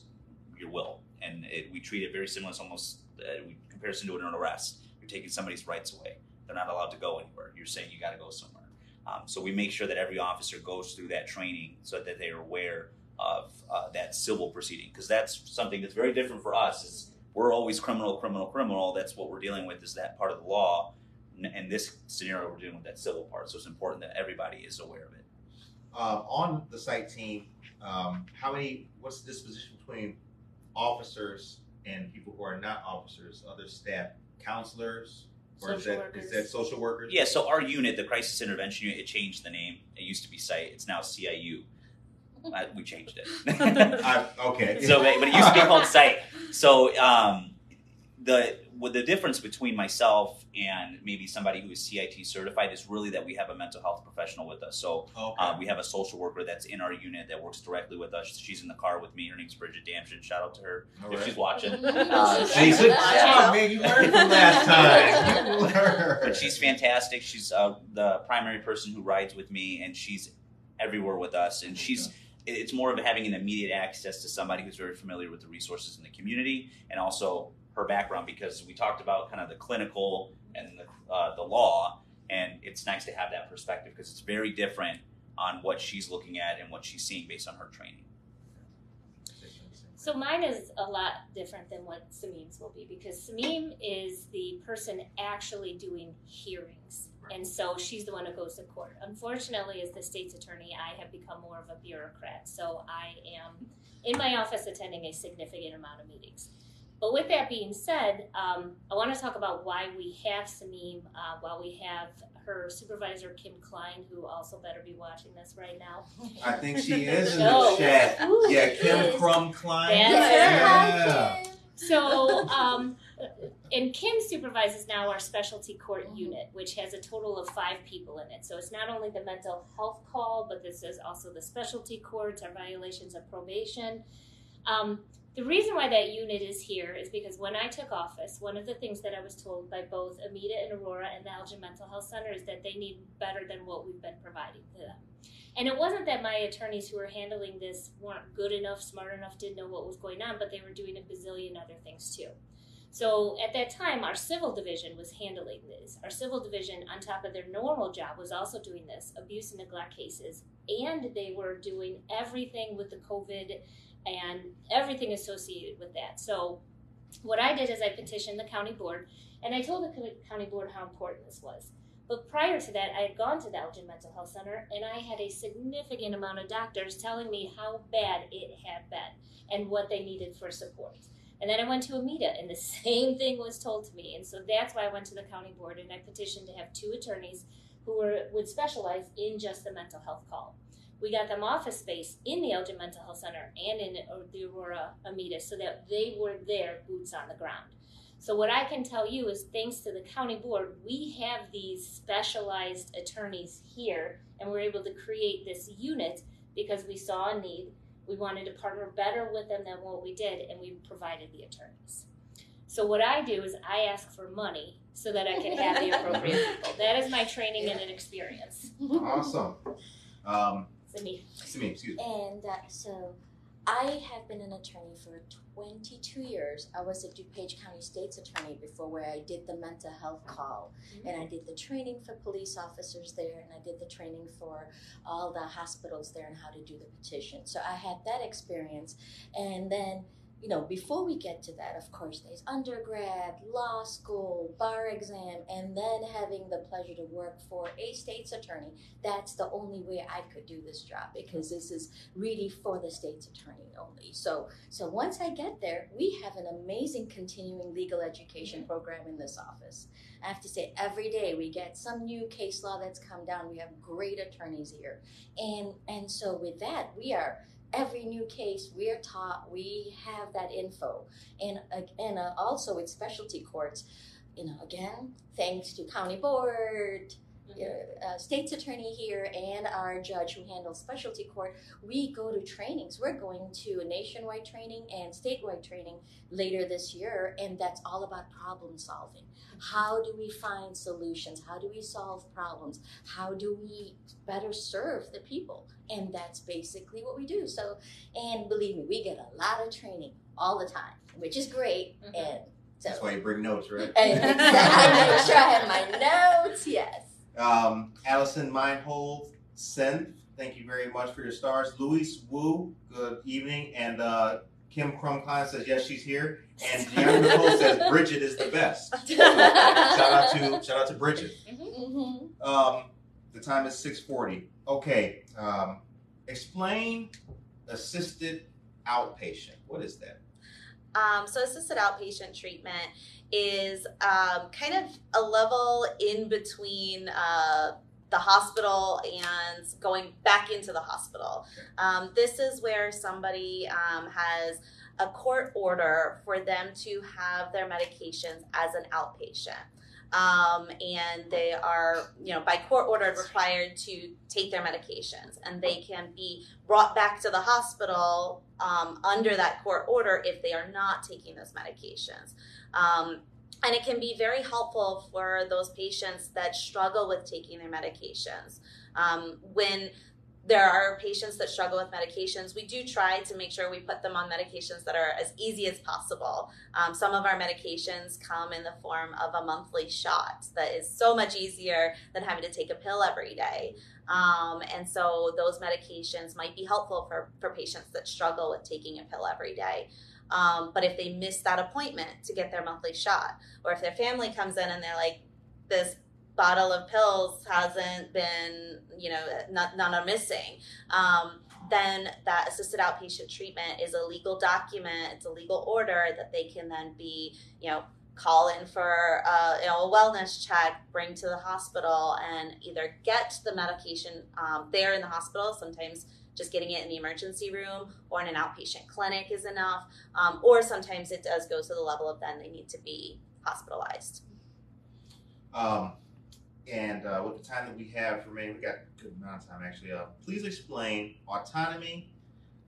your will." And it, we treat it very similar. It's almost uh, comparison to an arrest. You're taking somebody's rights away. They're not allowed to go anywhere. You're saying you got to go somewhere. Um, so we make sure that every officer goes through that training so that they are aware of uh, that civil proceeding because that's something that's very different for us. Is we're always criminal, criminal, criminal. That's what we're dealing with. Is that part of the law? N- In this scenario, we're dealing with that civil part. So it's important that everybody is aware of it. Um, on the site team, um, how many? What's the disposition between officers and people who are not officers, other staff counselors? Or is Social that, workers. is that social workers? Yeah, so our unit, the crisis intervention unit, it changed the name. It used to be SITE. It's now CIU. Uh, [laughs] we changed it. [laughs] I, okay. so, but it used to be called SITE. So, um, the what the difference between myself and maybe somebody who is CIT certified is really that we have a mental health professional with us. So, okay. uh, we have a social worker that's in our unit that works directly with us. She's in the car with me. Her name's Bridget Damson. Shout out to her All if right. she's watching. [laughs] Uh, See, see, yeah, man, you learned from last time. [laughs] Learned. But she's fantastic. She's uh, the primary person who rides with me, and she's everywhere with us. And she's it's more of having an immediate access to somebody who's very familiar with the resources in the community, and also her background because we talked about kind of the clinical and the, uh, the law, and it's nice to have that perspective because it's very different on what she's looking at and what she's seeing based on her training. So mine is a lot different than what Samim's will be because Samim is the person actually doing hearings. And so she's the one who goes to court. Unfortunately, as the state's attorney, I have become more of a bureaucrat. So I am in my office attending a significant amount of meetings. But with that being said, um, I want to talk about why we have Samim, uh, while we have her supervisor, Kim Klein, who also better be watching this right now. I think she [laughs] is in No. the chat. Ooh, Yeah, Kim is. Crumb Klein. That's yeah. So, um, and Kim supervises now our specialty court unit, which has a total of five people in it. So it's not only the mental health call, but this is also the specialty courts, our violations of probation. Um, the reason why that unit is here is because when I took office, one of the things that I was told by both Amita and Aurora and the Elgin Mental Health Center is that they need better than what we've been providing to them. And it wasn't that my attorneys who were handling this weren't good enough, smart enough, didn't know what was going on, but they were doing a bazillion other things too. So at that time, our civil division was handling this. Our civil division, on top of their normal job, was also doing this abuse and neglect cases. And they were doing everything with the COVID and everything associated with that. So what I did is I petitioned the county board and I told the county board how important this was. But prior to that, I had gone to the Elgin Mental Health Center and I had a significant amount of doctors telling me how bad it had been and what they needed for support. And then I went to Amita and the [laughs] same thing was told to me. And so that's why I went to the county board and I petitioned to have two attorneys who were, would specialize in just the mental health call. We got them office space in the Elgin Mental Health Center and in the Aurora Amita so that they were there, boots on the ground. So what I can tell you is thanks to the county board, we have these specialized attorneys here and we're able to create this unit because we saw a need. We wanted to partner better with them than what we did and we provided the attorneys. So what I do is I ask for money so that I can have the [laughs] appropriate people. That is my training and an experience. Awesome. Um, So me. Excuse me. And uh, so I have been an attorney for 22 years. I was a DuPage County State's attorney before, where I did the mental health call, and I did the training for police officers there, and I did the training for all the hospitals there and how to do the petition. So I had that experience, and then. You know, before we get to that, of course, there's undergrad, law school, bar exam, and then having the pleasure to work for a state's attorney. That's the only way I could do this job because this is really for the state's attorney only. So so once I get there, we have an amazing continuing legal education program in this office. I have to say every day we get some new case law that's come down. We have great attorneys here. And and so with that, we are every new case we are taught we have that info and and uh, also with specialty courts you know again thanks to county board uh, state's attorney here and our judge who handles specialty court, we go to trainings. We're going to a nationwide training and statewide training later this year, and that's all about problem solving. How do we find solutions? How do we solve problems? How do we better serve the people? And that's basically what we do. So, and believe me, we get a lot of training all the time, which is great. Mhm. And so, That's why you bring notes, right? [laughs] and I make sure I have my notes. Yes. Um, Allison Meinhold, Synth, thank you very much for your stars. Luis Wu, good evening. And uh, Kim Crum says, yes, she's here. And Deanna [laughs] Nicole says, Bridget is the best. So, [laughs] shout out to shout out to Bridget. Mm-hmm. Um, the time is 6:40. Okay. Um, explain assisted outpatient. What is that? Um, so assisted outpatient treatment is um, kind of a level in between uh, the hospital and going back into the hospital. Um, this is where somebody um, has a court order for them to have their medications as an outpatient. Um, and they are, you know, by court order required to take their medications, and they can be brought back to the hospital um, under that court order if they are not taking those medications. Um, and it can be very helpful for those patients that struggle with taking their medications. Um, when there are patients that struggle with medications. We do try to make sure we put them on medications that are as easy as possible. Um, some of our medications come in the form of a monthly shot that is so much easier than having to take a pill every day. Um, and so those medications might be helpful for, for patients that struggle with taking a pill every day. Um, but if they miss that appointment to get their monthly shot, or if their family comes in and they're like, this bottle of pills hasn't been, you know, none are missing, um, then that assisted outpatient treatment is a legal document, it's a legal order that they can then be, you know, call in for uh, you know, a wellness check, bring to the hospital, and either get the medication um, there in the hospital. Sometimes just getting it in the emergency room or in an outpatient clinic is enough, um, or sometimes it does go to the level of then they need to be hospitalized. Um, and uh, with the time that we have remaining, we got a good amount of time actually. Uh, please explain autonomy,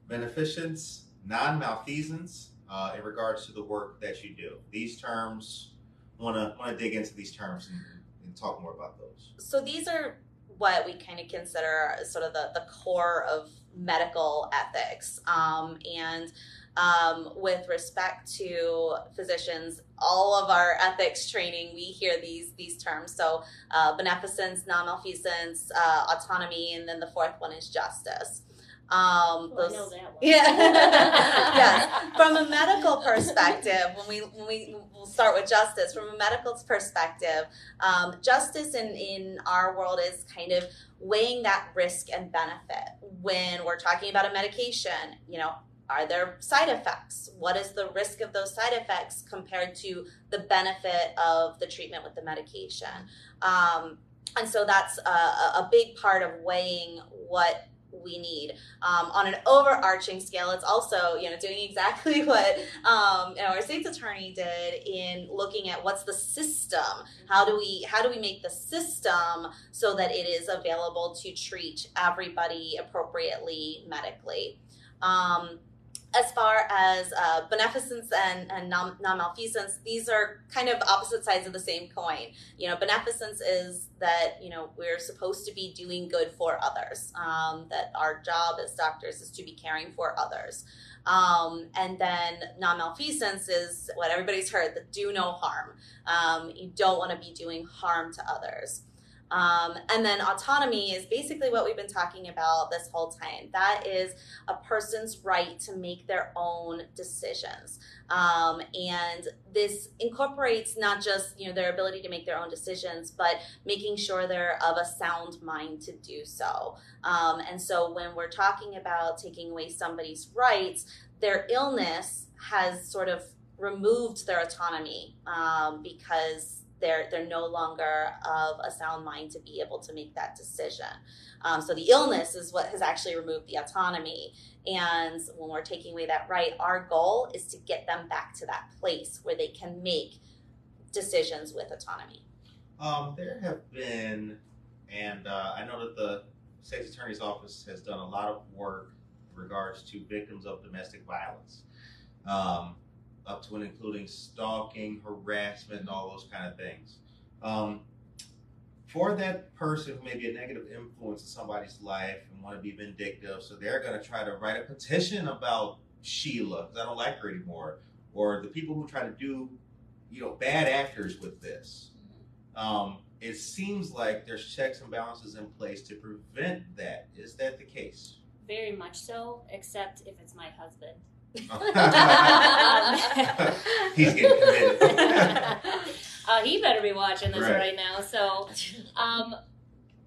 beneficence, non-malfeasance uh, in regards to the work that you do. These terms, want to want to dig into these terms and, and talk more about those. So these are what we kind of consider sort of the, the core of medical ethics. Um, and um, with respect to physicians, all of our ethics training, we hear these these terms. So uh, beneficence, non-malfeasance, uh, autonomy, and then the fourth one is justice. Um, those, I know that one. Yeah. [laughs] yes. From a medical perspective, when we when we we'll start with justice. From a medical perspective, um, justice in in our world is kind of weighing that risk and benefit. When we're talking about a medication, you know, are there side effects? What is the risk of those side effects compared to the benefit of the treatment with the medication? Um, and so that's a, a big part of weighing what we need. Um, on an overarching scale, it's also you know doing [laughs] exactly what um, you know, our state's attorney did in looking at what's the system. How do we how do we make the system so that it is available to treat everybody appropriately medically. Um, as far as uh, beneficence and, and non malfeasance, these are kind of opposite sides of the same coin. You know, beneficence is that you know we're supposed to be doing good for others. Um, that our job as doctors is to be caring for others. Um, and then non malfeasance is what everybody's heard: that do no harm. Um, you don't want to be doing harm to others. Um, and then autonomy is basically what we've been talking about this whole time. That is a person's right to make their own decisions. Um, and this incorporates not just you know their ability to make their own decisions, but making sure they're of a sound mind to do so. Um, and so when we're talking about taking away somebody's rights, their illness has sort of removed their autonomy um, because they're they're no longer of a sound mind to be able to make that decision. Um, so the illness is what has actually removed the autonomy. And when we're taking away that right, our goal is to get them back to that place where they can make decisions with autonomy. Um, there have been, and uh, I know that the state's attorney's office has done a lot of work in regards to victims of domestic violence. Um, up to and including stalking, harassment, and all those kind of things. Um, for that person who may be a negative influence in somebody's life and want to be vindictive, so they're going to try to write a petition about Sheila because I don't like her anymore, or the people who try to do, you know, bad actors with this. Um, it seems like there's checks and balances in place to prevent that. Is that the case? Very much so, except if it's my husband. [laughs] He's getting committed. [laughs] uh, he better be watching this right, right now. So, um,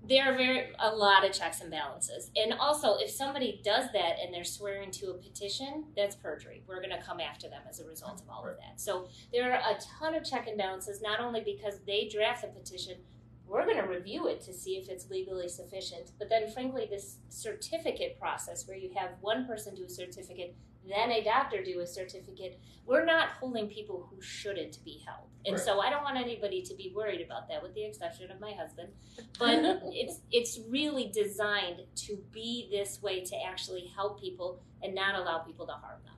there are very a lot of checks and balances. And also if somebody does that and they're swearing to a petition that's perjury. We're going to come after them as a result of all of that. So there are a ton of check and balances not only because they draft the petition we're going to review it to see if it's legally sufficient. But then frankly this certificate process where you have one person do a certificate then a doctor do a certificate we're not holding people who shouldn't be held and Right. so i don't want anybody to be worried about that with the exception of my husband but [laughs] it's it's really designed to be this way to actually help people and not allow people to harm them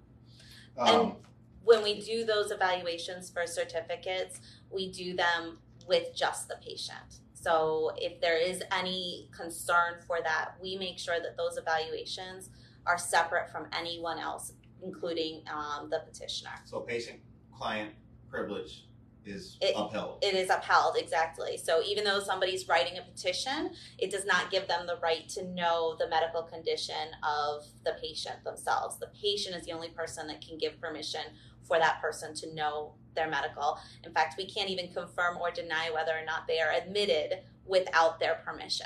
Um, when we do those evaluations for certificates, we do them with just the patient. So if there is any concern for that, we make sure that those evaluations are separate from anyone else, including um, the petitioner. so patient client privilege is It- upheld. It is upheld, exactly. So even though somebody's writing a petition, it does not give them the right to know the medical condition of the patient themselves. The patient is the only person that can give permission for that person to know their medical. In fact, we can't even confirm or deny whether or not they are admitted without their permission.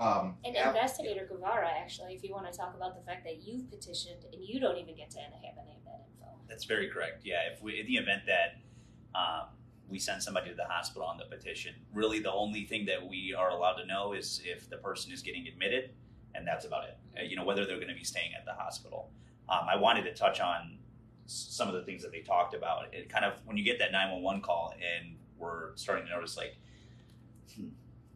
Um, and Al- investigator guevara actually if you want to talk about the fact that you've petitioned and you don't even get to have any of that info That's very correct. Yeah, if we, in the event that um, we send somebody to the hospital on the petition, really the only thing that we are allowed to know is if the person is getting admitted, and that's about it. Uh, you know, whether they're going to be staying at the hospital. Um, I wanted to touch on some of the things that they talked about. It kind of when you get that nine one one call and we're starting to notice like, hmm,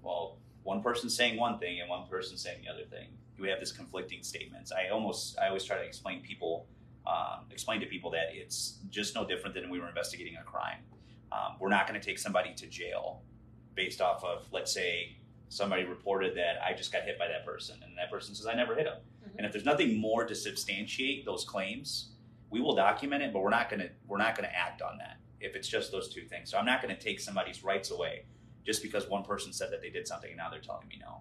well, one person saying one thing and one person saying the other thing. We have this conflicting statements. I almost I always try to explain people um, explain to people that it's just no different than we were investigating a crime. Um, we're not going to take somebody to jail based off of, let's say, somebody reported that I just got hit by that person, and that person says I never hit him. Mhm. And if there's nothing more to substantiate those claims, we will document it, but we're not going to we're not going to act on that if it's just those two things. So I'm not going to take somebody's rights away just because one person said that they did something and now they're telling me no.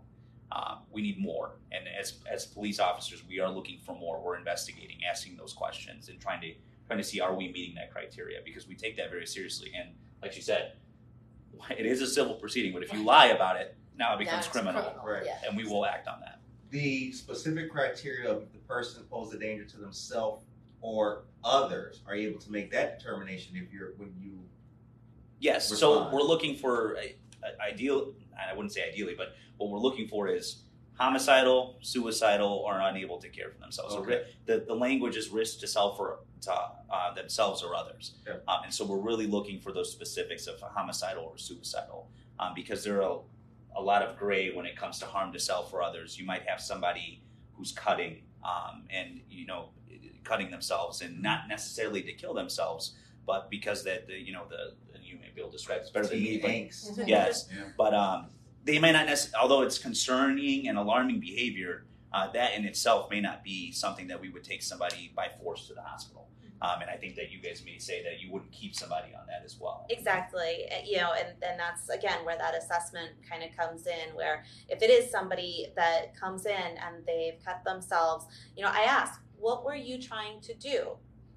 Um, we need more, and as as police officers, we are looking for more. We're investigating, asking those questions, and trying to trying to see are we meeting that criteria because we take that very seriously. And like you said, [laughs] it is a civil proceeding, but if you lie about it, now it becomes That's criminal, Right. Yeah. and we will act on that. the specific criteria of the person poses a danger to themselves or others, are you able to make that determination if you're when you Yes. So we're looking for a, a ideal. I wouldn't say ideally, but what we're looking for is homicidal, suicidal, or unable to care for themselves. Okay. ri- the the language is risk to self or to uh, themselves or others. Yeah. Um, and so we're really looking for those specifics of homicidal or suicidal um, because there are a, a lot of gray when it comes to harm to self or others. You might have somebody who's cutting um, and you know cutting themselves and not necessarily to kill themselves, but because that the you know the, the you may be able to describe this better than me, teen but yes, Yeah. but um, they may not necessarily. Although it's concerning and alarming behavior, uh, that in itself may not be something that we would take somebody by force to the hospital. Um, and I think that you guys may say that you wouldn't keep somebody on that as well. Exactly. Uh, You know, and, and that's again where that assessment kind of comes in, where if it is somebody that comes in and they've cut themselves, you know, I ask, what were you trying to do?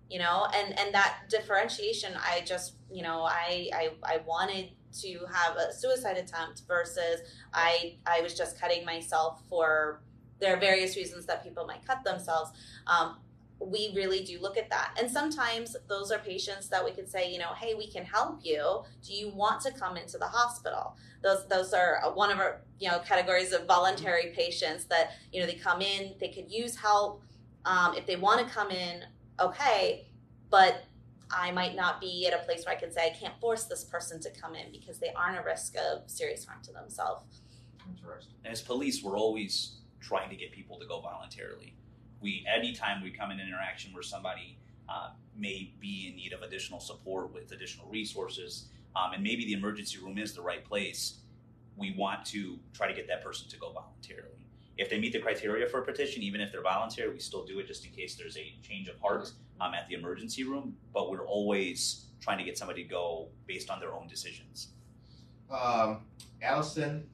You know, and and that differentiation, I just, you know, I I, I wanted to have a suicide attempt versus I I was just cutting myself for there are various reasons that people might cut themselves. Um, we really do look at that. And sometimes those are patients that we could say, you know, hey, we can help you. Do you want to come into the hospital? Those those are one of our you know categories of voluntary patients that you know they come in, they could use help. Um, if they want to come in, okay, but I might not be at a place where I can say I can't force this person to come in because they aren't a risk of serious harm to themselves. Interesting. As police, we're always trying to get people to go voluntarily. We anytime we come in an interaction where somebody uh, may be in need of additional support with additional resources, um, and maybe the emergency room is the right place, we want to try to get that person to go voluntarily. If they meet the criteria for a petition, even if they're voluntary, we still do it just in case there's a change of heart um, at the emergency room. But we're always trying to get somebody to go based on their own decisions. Um, Allison,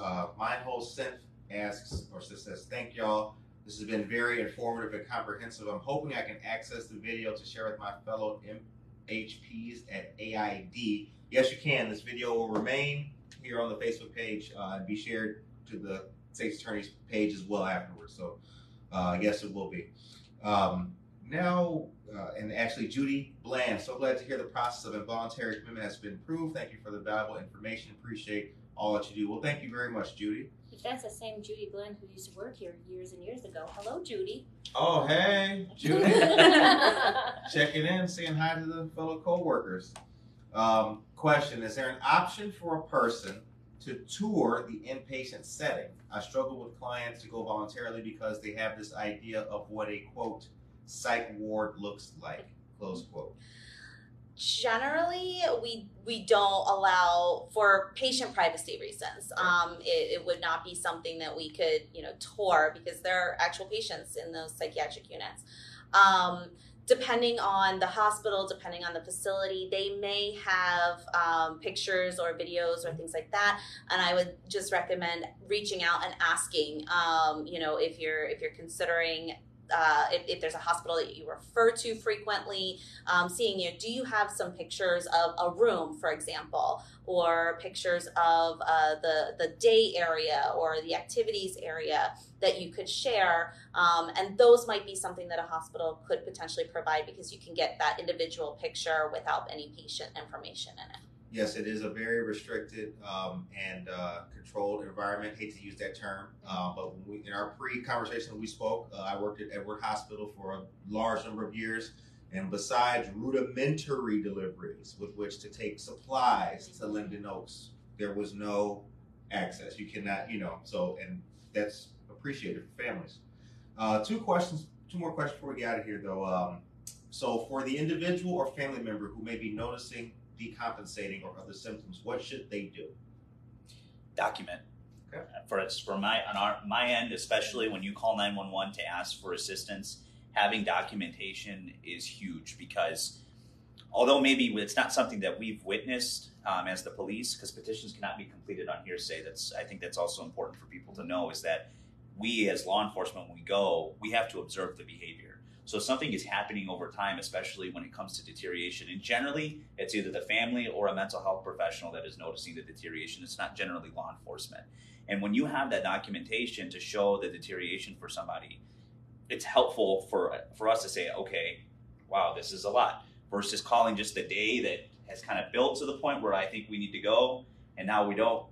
uh, Mindhole Synth asks or says, "Thank y'all. This has been very informative and comprehensive. I'm hoping I can access the video to share with my fellow MHPs at AID. Yes, you can. This video will remain here on the Facebook page uh, and be shared to the state's attorney's page as well afterwards. So uh, yes, it will be. Um, now, uh, and actually, Judy Bland, so glad to hear the process of involuntary commitment has been approved. Thank you for the valuable information. Appreciate all that you do. Well, thank you very much, Judy. If that's the same Judy Glenn who used to work here years and years ago, hello, Judy. Oh, hey, Judy. [laughs] Checking in, saying hi to the fellow co-workers. Um, question, is there an option for a person to tour the inpatient setting? I struggle with clients to go voluntarily because they have this idea of what a quote psych ward looks like, close quote. Generally, we we don't allow for patient privacy reasons. Um, it, it would not be something that we could you know tour because there are actual patients in those psychiatric units. Um, depending on the hospital, depending on the facility, they may have um, pictures or videos or things like that. And I would just recommend reaching out and asking, um, you know, if you're if you're considering uh, if, if, there's a hospital that you refer to frequently, um, seeing you, know, do you have some pictures of a room, for example, or pictures of uh, the the day area or the activities area that you could share, um, and those might be something that a hospital could potentially provide because you can get that individual picture without any patient information in it. Yes, it is a very restricted um, and uh, controlled environment. Hate to use that term, uh, but we, in our pre-conversation we spoke, uh, I worked at Edward Hospital for a large number of years, and besides rudimentary deliveries with which to take supplies to Linden Oaks, there was no access. You cannot, you know, so and that's appreciated for families. Uh, two questions, two more questions before we get out of here, though. Um, so, for the individual or family member who may be noticing decompensating or other symptoms, what should they do? Document. Okay. For us, for my on our my end, especially when you call nine one one to ask for assistance, having documentation is huge because although maybe it's not something that we've witnessed um, as the police, because petitions cannot be completed on hearsay. That's I think that's also important for people to know is that we as law enforcement, when we go, we have to observe the behavior. So something is happening over time, especially when it comes to deterioration. And generally, it's either the family or a mental health professional that is noticing the deterioration. It's not generally law enforcement. And when you have that documentation to show the deterioration for somebody, it's helpful for for us to say, okay, wow, this is a lot, versus calling just the day that has kind of built to the point where I think we need to go, and now we don't,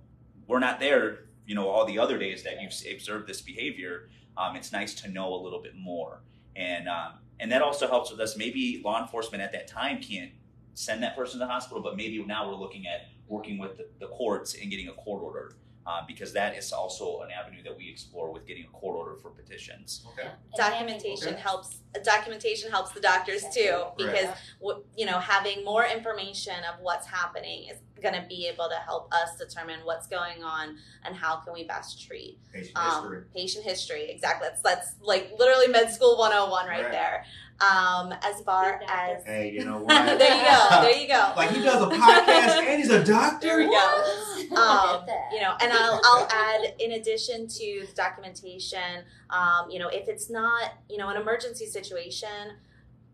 we're not there. You know, all the other days that you've observed this behavior, um, it's nice to know a little bit more and um, and that also helps with us. Maybe law enforcement at that time can't send that person to the hospital, but maybe now we're looking at working with the, the courts and getting a court order. Uh, because that is also an avenue that we explore with getting a court order for petitions. Okay. Documentation Okay. helps. Documentation helps the doctors too, because Right. what you know, having more information of what's happening is going to be able to help us determine what's going on and how can we best treat Patient um, history. patient history. Exactly. That's that's like literally med school 101 right, Right. there. Um, as far as Hey, you know [laughs] there you go, there you go. like he does a podcast and he's a doctor. There we go. Um, you know, and I'll, I'll add in addition to the documentation, um, you know, if it's not, you know, an emergency situation,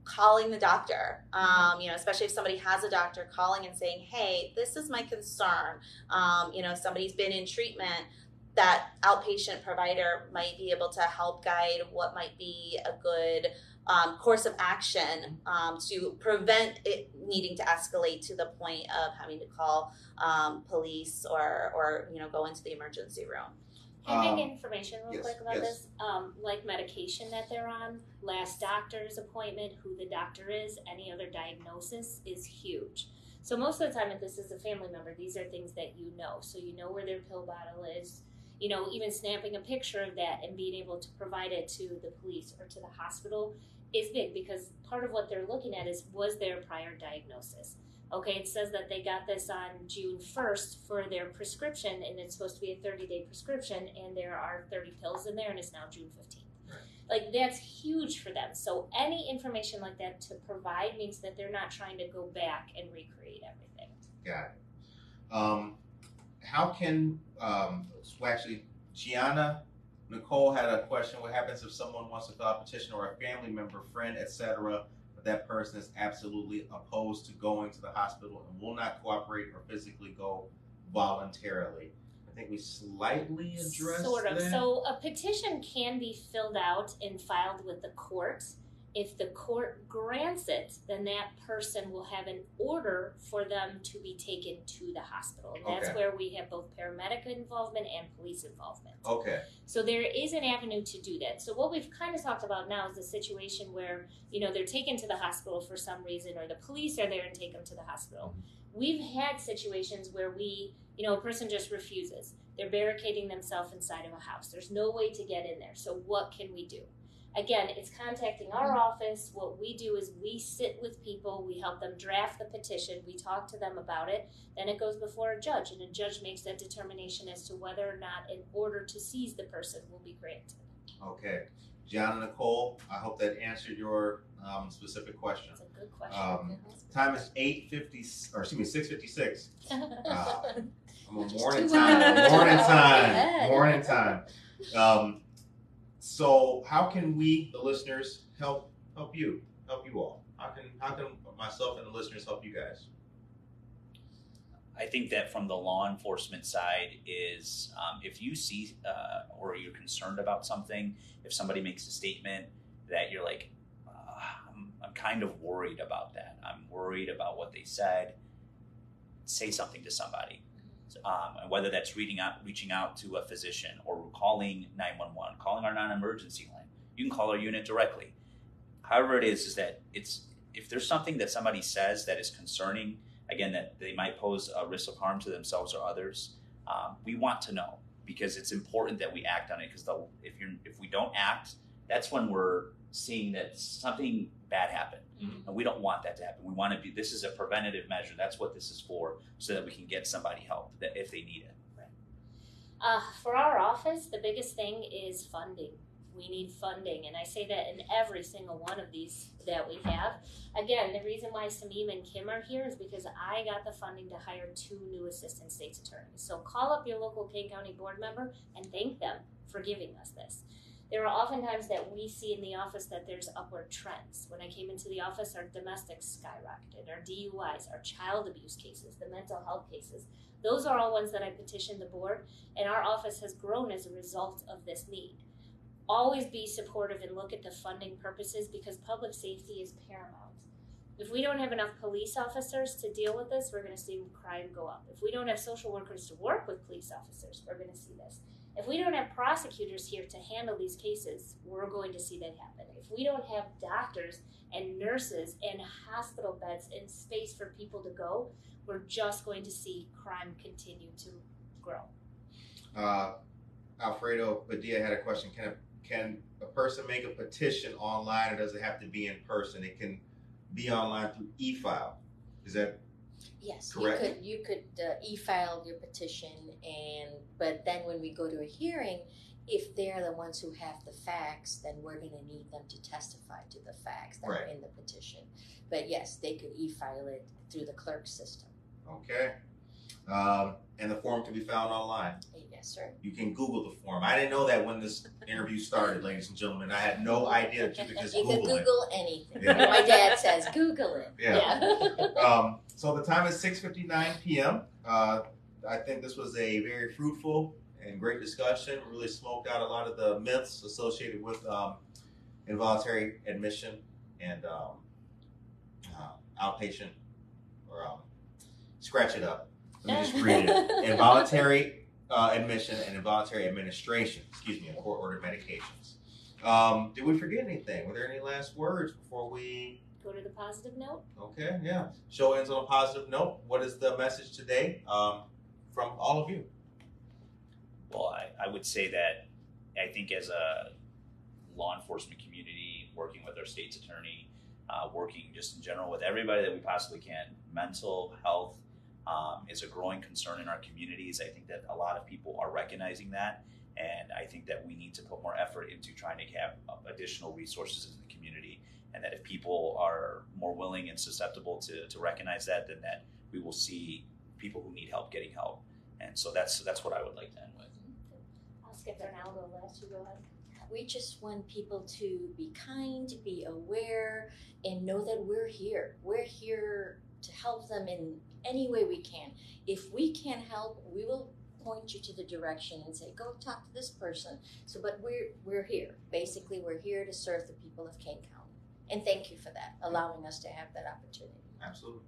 calling the doctor, um, you know, especially if somebody has a doctor, calling and saying, hey, this is my concern. Um, you know, somebody's been in treatment. That outpatient provider might be able to help guide what might be a good um, course of action um, to prevent it needing to escalate to the point of having to call um, police or or you know go into the emergency room. Can I Um, information real yes, quick about yes. this? Um, like medication that they're on, last doctor's appointment, who the doctor is, any other diagnosis is huge. So most of the time, if this is a family member, these are things that you know. So you know where their pill bottle is. You know, even snapping a picture of that and being able to provide it to the police or to the hospital is big because part of what they're looking at is was there a prior diagnosis? Okay, it says that they got this on June 1st for their prescription, and it's supposed to be a 30 day prescription, and there are 30 pills in there, and it's now June 15th. Like, that's huge for them. So, any information like that to provide means that they're not trying to go back and recreate everything. Got it. Um, how can um, well, actually Gianna Nicole had a question. What happens if someone wants to file a petition or a family member, friend, etc., but that person is absolutely opposed to going to the hospital and will not cooperate or physically go voluntarily? I think we slightly addressed Sort of. that. So a petition can be filled out and filed with the court. If the court grants it, then that person will have an order for them to be taken to the hospital. And that's Okay. where we have both paramedic involvement and police involvement. okay. So there is an avenue to do that. So what we've kind of talked about now is the situation where, you know, they're taken to the hospital for some reason or the police are there and take them to the hospital. Mm-hmm. We've had situations where we, you know, a person just refuses. They're barricading themselves inside of a house. There's no way to get in there. So what can we do? Again, it's contacting our office. What we do is we sit with people, we help them draft the petition, we talk to them about it, then it goes before a judge, and a judge makes that determination as to whether or not an order to seize the person will be granted. Okay. John and Nicole, I hope that answered your um, specific question. That's a good question. Um, time is eight fifty, or excuse me, six fifty six. Uh, [laughs] I'm a morning time. Morning time. Morning time. Um, so how can we, the listeners, help help you, help you all? How can how can myself and the listeners help you guys? I think that from the law enforcement side is um, if you see uh, or you're concerned about something, if somebody makes a statement that you're like, uh, I'm, I'm kind of worried about that. I'm worried about what they said. Say something to somebody, um, and whether that's reading out, reaching out to a physician or calling 911, calling our non-emergency line. You can call our unit directly. However, it is is that it's if there's something that somebody says that is concerning again that they might pose a risk of harm to themselves or others um, we want to know because it's important that we act on it because if you're if we don't act that's when we're seeing that something bad happened Mhm. and we don't want that to happen we want to be this is a preventative measure that's what this is for so that we can get somebody help that if they need it Uh, for our office, the biggest thing is funding. We need funding, and I say that in every single one of these that we have. Again, the reason why Samim and Kim are here is because I got the funding to hire two new assistant state's attorneys. So call up your local Kane County board member and thank them for giving us this. There are oftentimes that we see in the office that there's upward trends. When I came into the office, our domestics skyrocketed, our DUIs, our child abuse cases, the mental health cases. Those are all ones that I petitioned the board and our office has grown as a result of this need. Always be supportive and look at the funding purposes because public safety is paramount. If we don't have enough police officers to deal with this, we're going to see crime go up. If we don't have social workers to work with police officers, we're going to see this. If we don't have prosecutors here to handle these cases, we're going to see that happen. If we don't have doctors and nurses and hospital beds and space for people to go, we're just going to see crime continue to grow. Uh, Alfredo Padilla had a question. Can a, can a person make a petition online, or does it have to be in person? It can be online through e-file. Is that Yes, Correct. you could you could uh, e-file your petition, and but then when we go to a hearing, if they're the ones who have the facts, then we're going to need them to testify to the facts that are Right. in the petition. But yes, they could e-file it through the clerk system. okay? Um, and the form can be found online. Yes, sir. You can Google the form. I didn't know that when this interview started, ladies and gentlemen. I had no idea that you could just [laughs] You can Google it. Anything. Yeah. My dad says Google it. Yeah. [laughs] Um, so the time is 6:59 p.m. Uh, I think this was a very fruitful and great discussion. Really smoked out a lot of the myths associated with um, involuntary admission and um, uh, outpatient, or um, scratch it up. Let me just read it. [laughs] Involuntary uh, admission and involuntary administration. Excuse me, of court-ordered medications. Um, did we forget anything? Were there any last words before we Go to the positive note. Okay, yeah. Show ends on a positive note. What is the message today um, from all of you? Well, I, I would say that I think as a law enforcement community, working with our state's attorney, uh, working just in general with everybody that we possibly can, mental health um, is a growing concern in our communities. I think that a lot of people are recognizing that. And I think that we need to put more effort into trying to have additional resources in the community. And that if people are more willing and susceptible to, to recognize that, then that we will see people who need help getting help. And so that's that's what I would like to end with. I'll skip there and I'll go last. You go ahead. We just want people to be kind, be aware, and know that we're here. We're here to help them in any way we can. If we can help, we will point you to the direction and say, go talk to this person. So, but we're we're here. Basically, we're here to serve the people of Kane County. And thank you for that, allowing us to have that opportunity. Absolutely.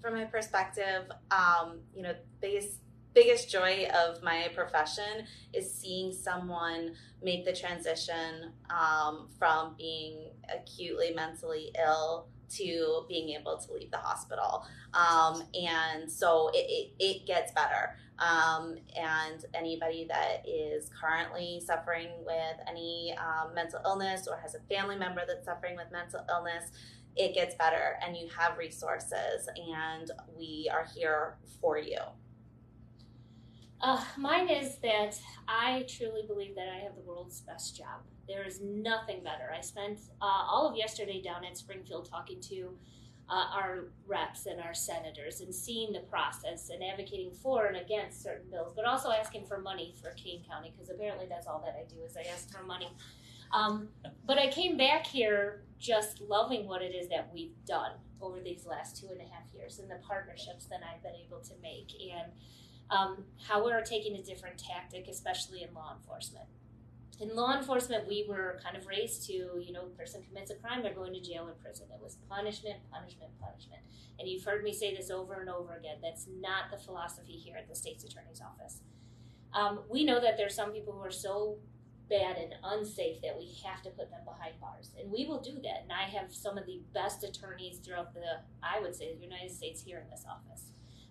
from my perspective, um, you know, biggest biggest joy of my profession is seeing someone make the transition um, from being acutely mentally ill to being able to leave the hospital. Um, and so it, it, it gets better. Um, and anybody that is currently suffering with any um, mental illness or has a family member that's suffering with mental illness, it gets better and you have resources and we are here for you. Uh, mine is that I truly believe that I have the world's best job. There is nothing better. I spent uh, all of yesterday down at Springfield talking to uh, our reps and our senators and seeing the process and advocating for and against certain bills, but also asking for money for Kane County because apparently that's all that I do is I ask for money. Um, but I came back here just loving what it is that we've done over these last two and a half years and the partnerships that I've been able to make and um, how we're taking a different tactic, especially in law enforcement. In law enforcement, we were kind of raised to, you know, person commits a crime, they're going to jail or prison. It was punishment, punishment, punishment. And you've heard me say this over and over again. That's not the philosophy here at the state's attorney's office. Um, we know that there's some people who are so bad and unsafe that we have to put them behind bars. And we will do that. And I have some of the best attorneys throughout the, I would say, the United States here in this office.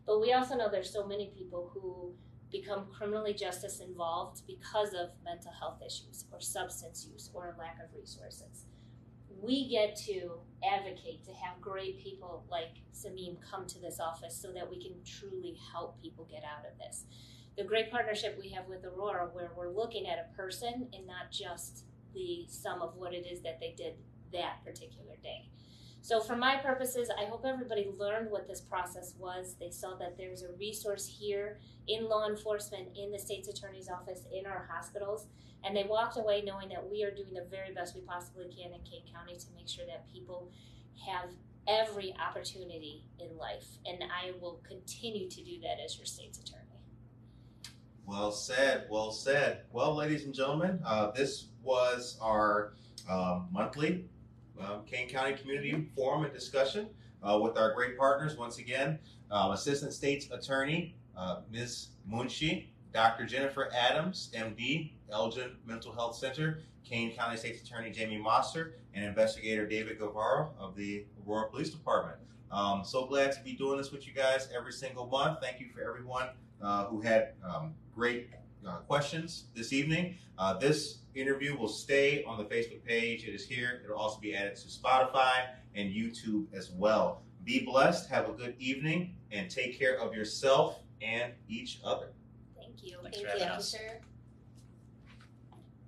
But we also know there's so many people who become criminally justice involved because of mental health issues or substance use or lack of resources. We get to advocate to have great people like Samim come to this office so that we can truly help people get out of this. The great partnership we have with Aurora, where we're looking at a person and not just the sum of what it is that they did that particular day. So, for my purposes, I hope everybody learned what this process was. They saw that there's a resource here in law enforcement, in the state's attorney's office, in our hospitals, and they walked away knowing that we are doing the very best we possibly can in Kane County to make sure that people have every opportunity in life. And I will continue to do that as your state's attorney. Well said. Well said. Well, ladies and gentlemen, uh, this was our um, monthly um, Kane County Community Forum and discussion uh, with our great partners. Once again, um, Assistant State's Attorney uh, Ms. Munshi, Dr. Jenifer Adams, MD, Elgin Mental Health Center, Kane County State's Attorney Jamie Mosser, and Investigator David Guevara of the Aurora Police Department. Um, so glad to be doing this with you guys every single month. Thank you for everyone uh, who had um, great uh, questions this evening. Uh, this interview will stay on the Facebook page. It is here. It'll also be added to Spotify and YouTube as well. Be blessed. Have a good evening and take care of yourself and each other. Thank you. Thanks Thank for you. sir.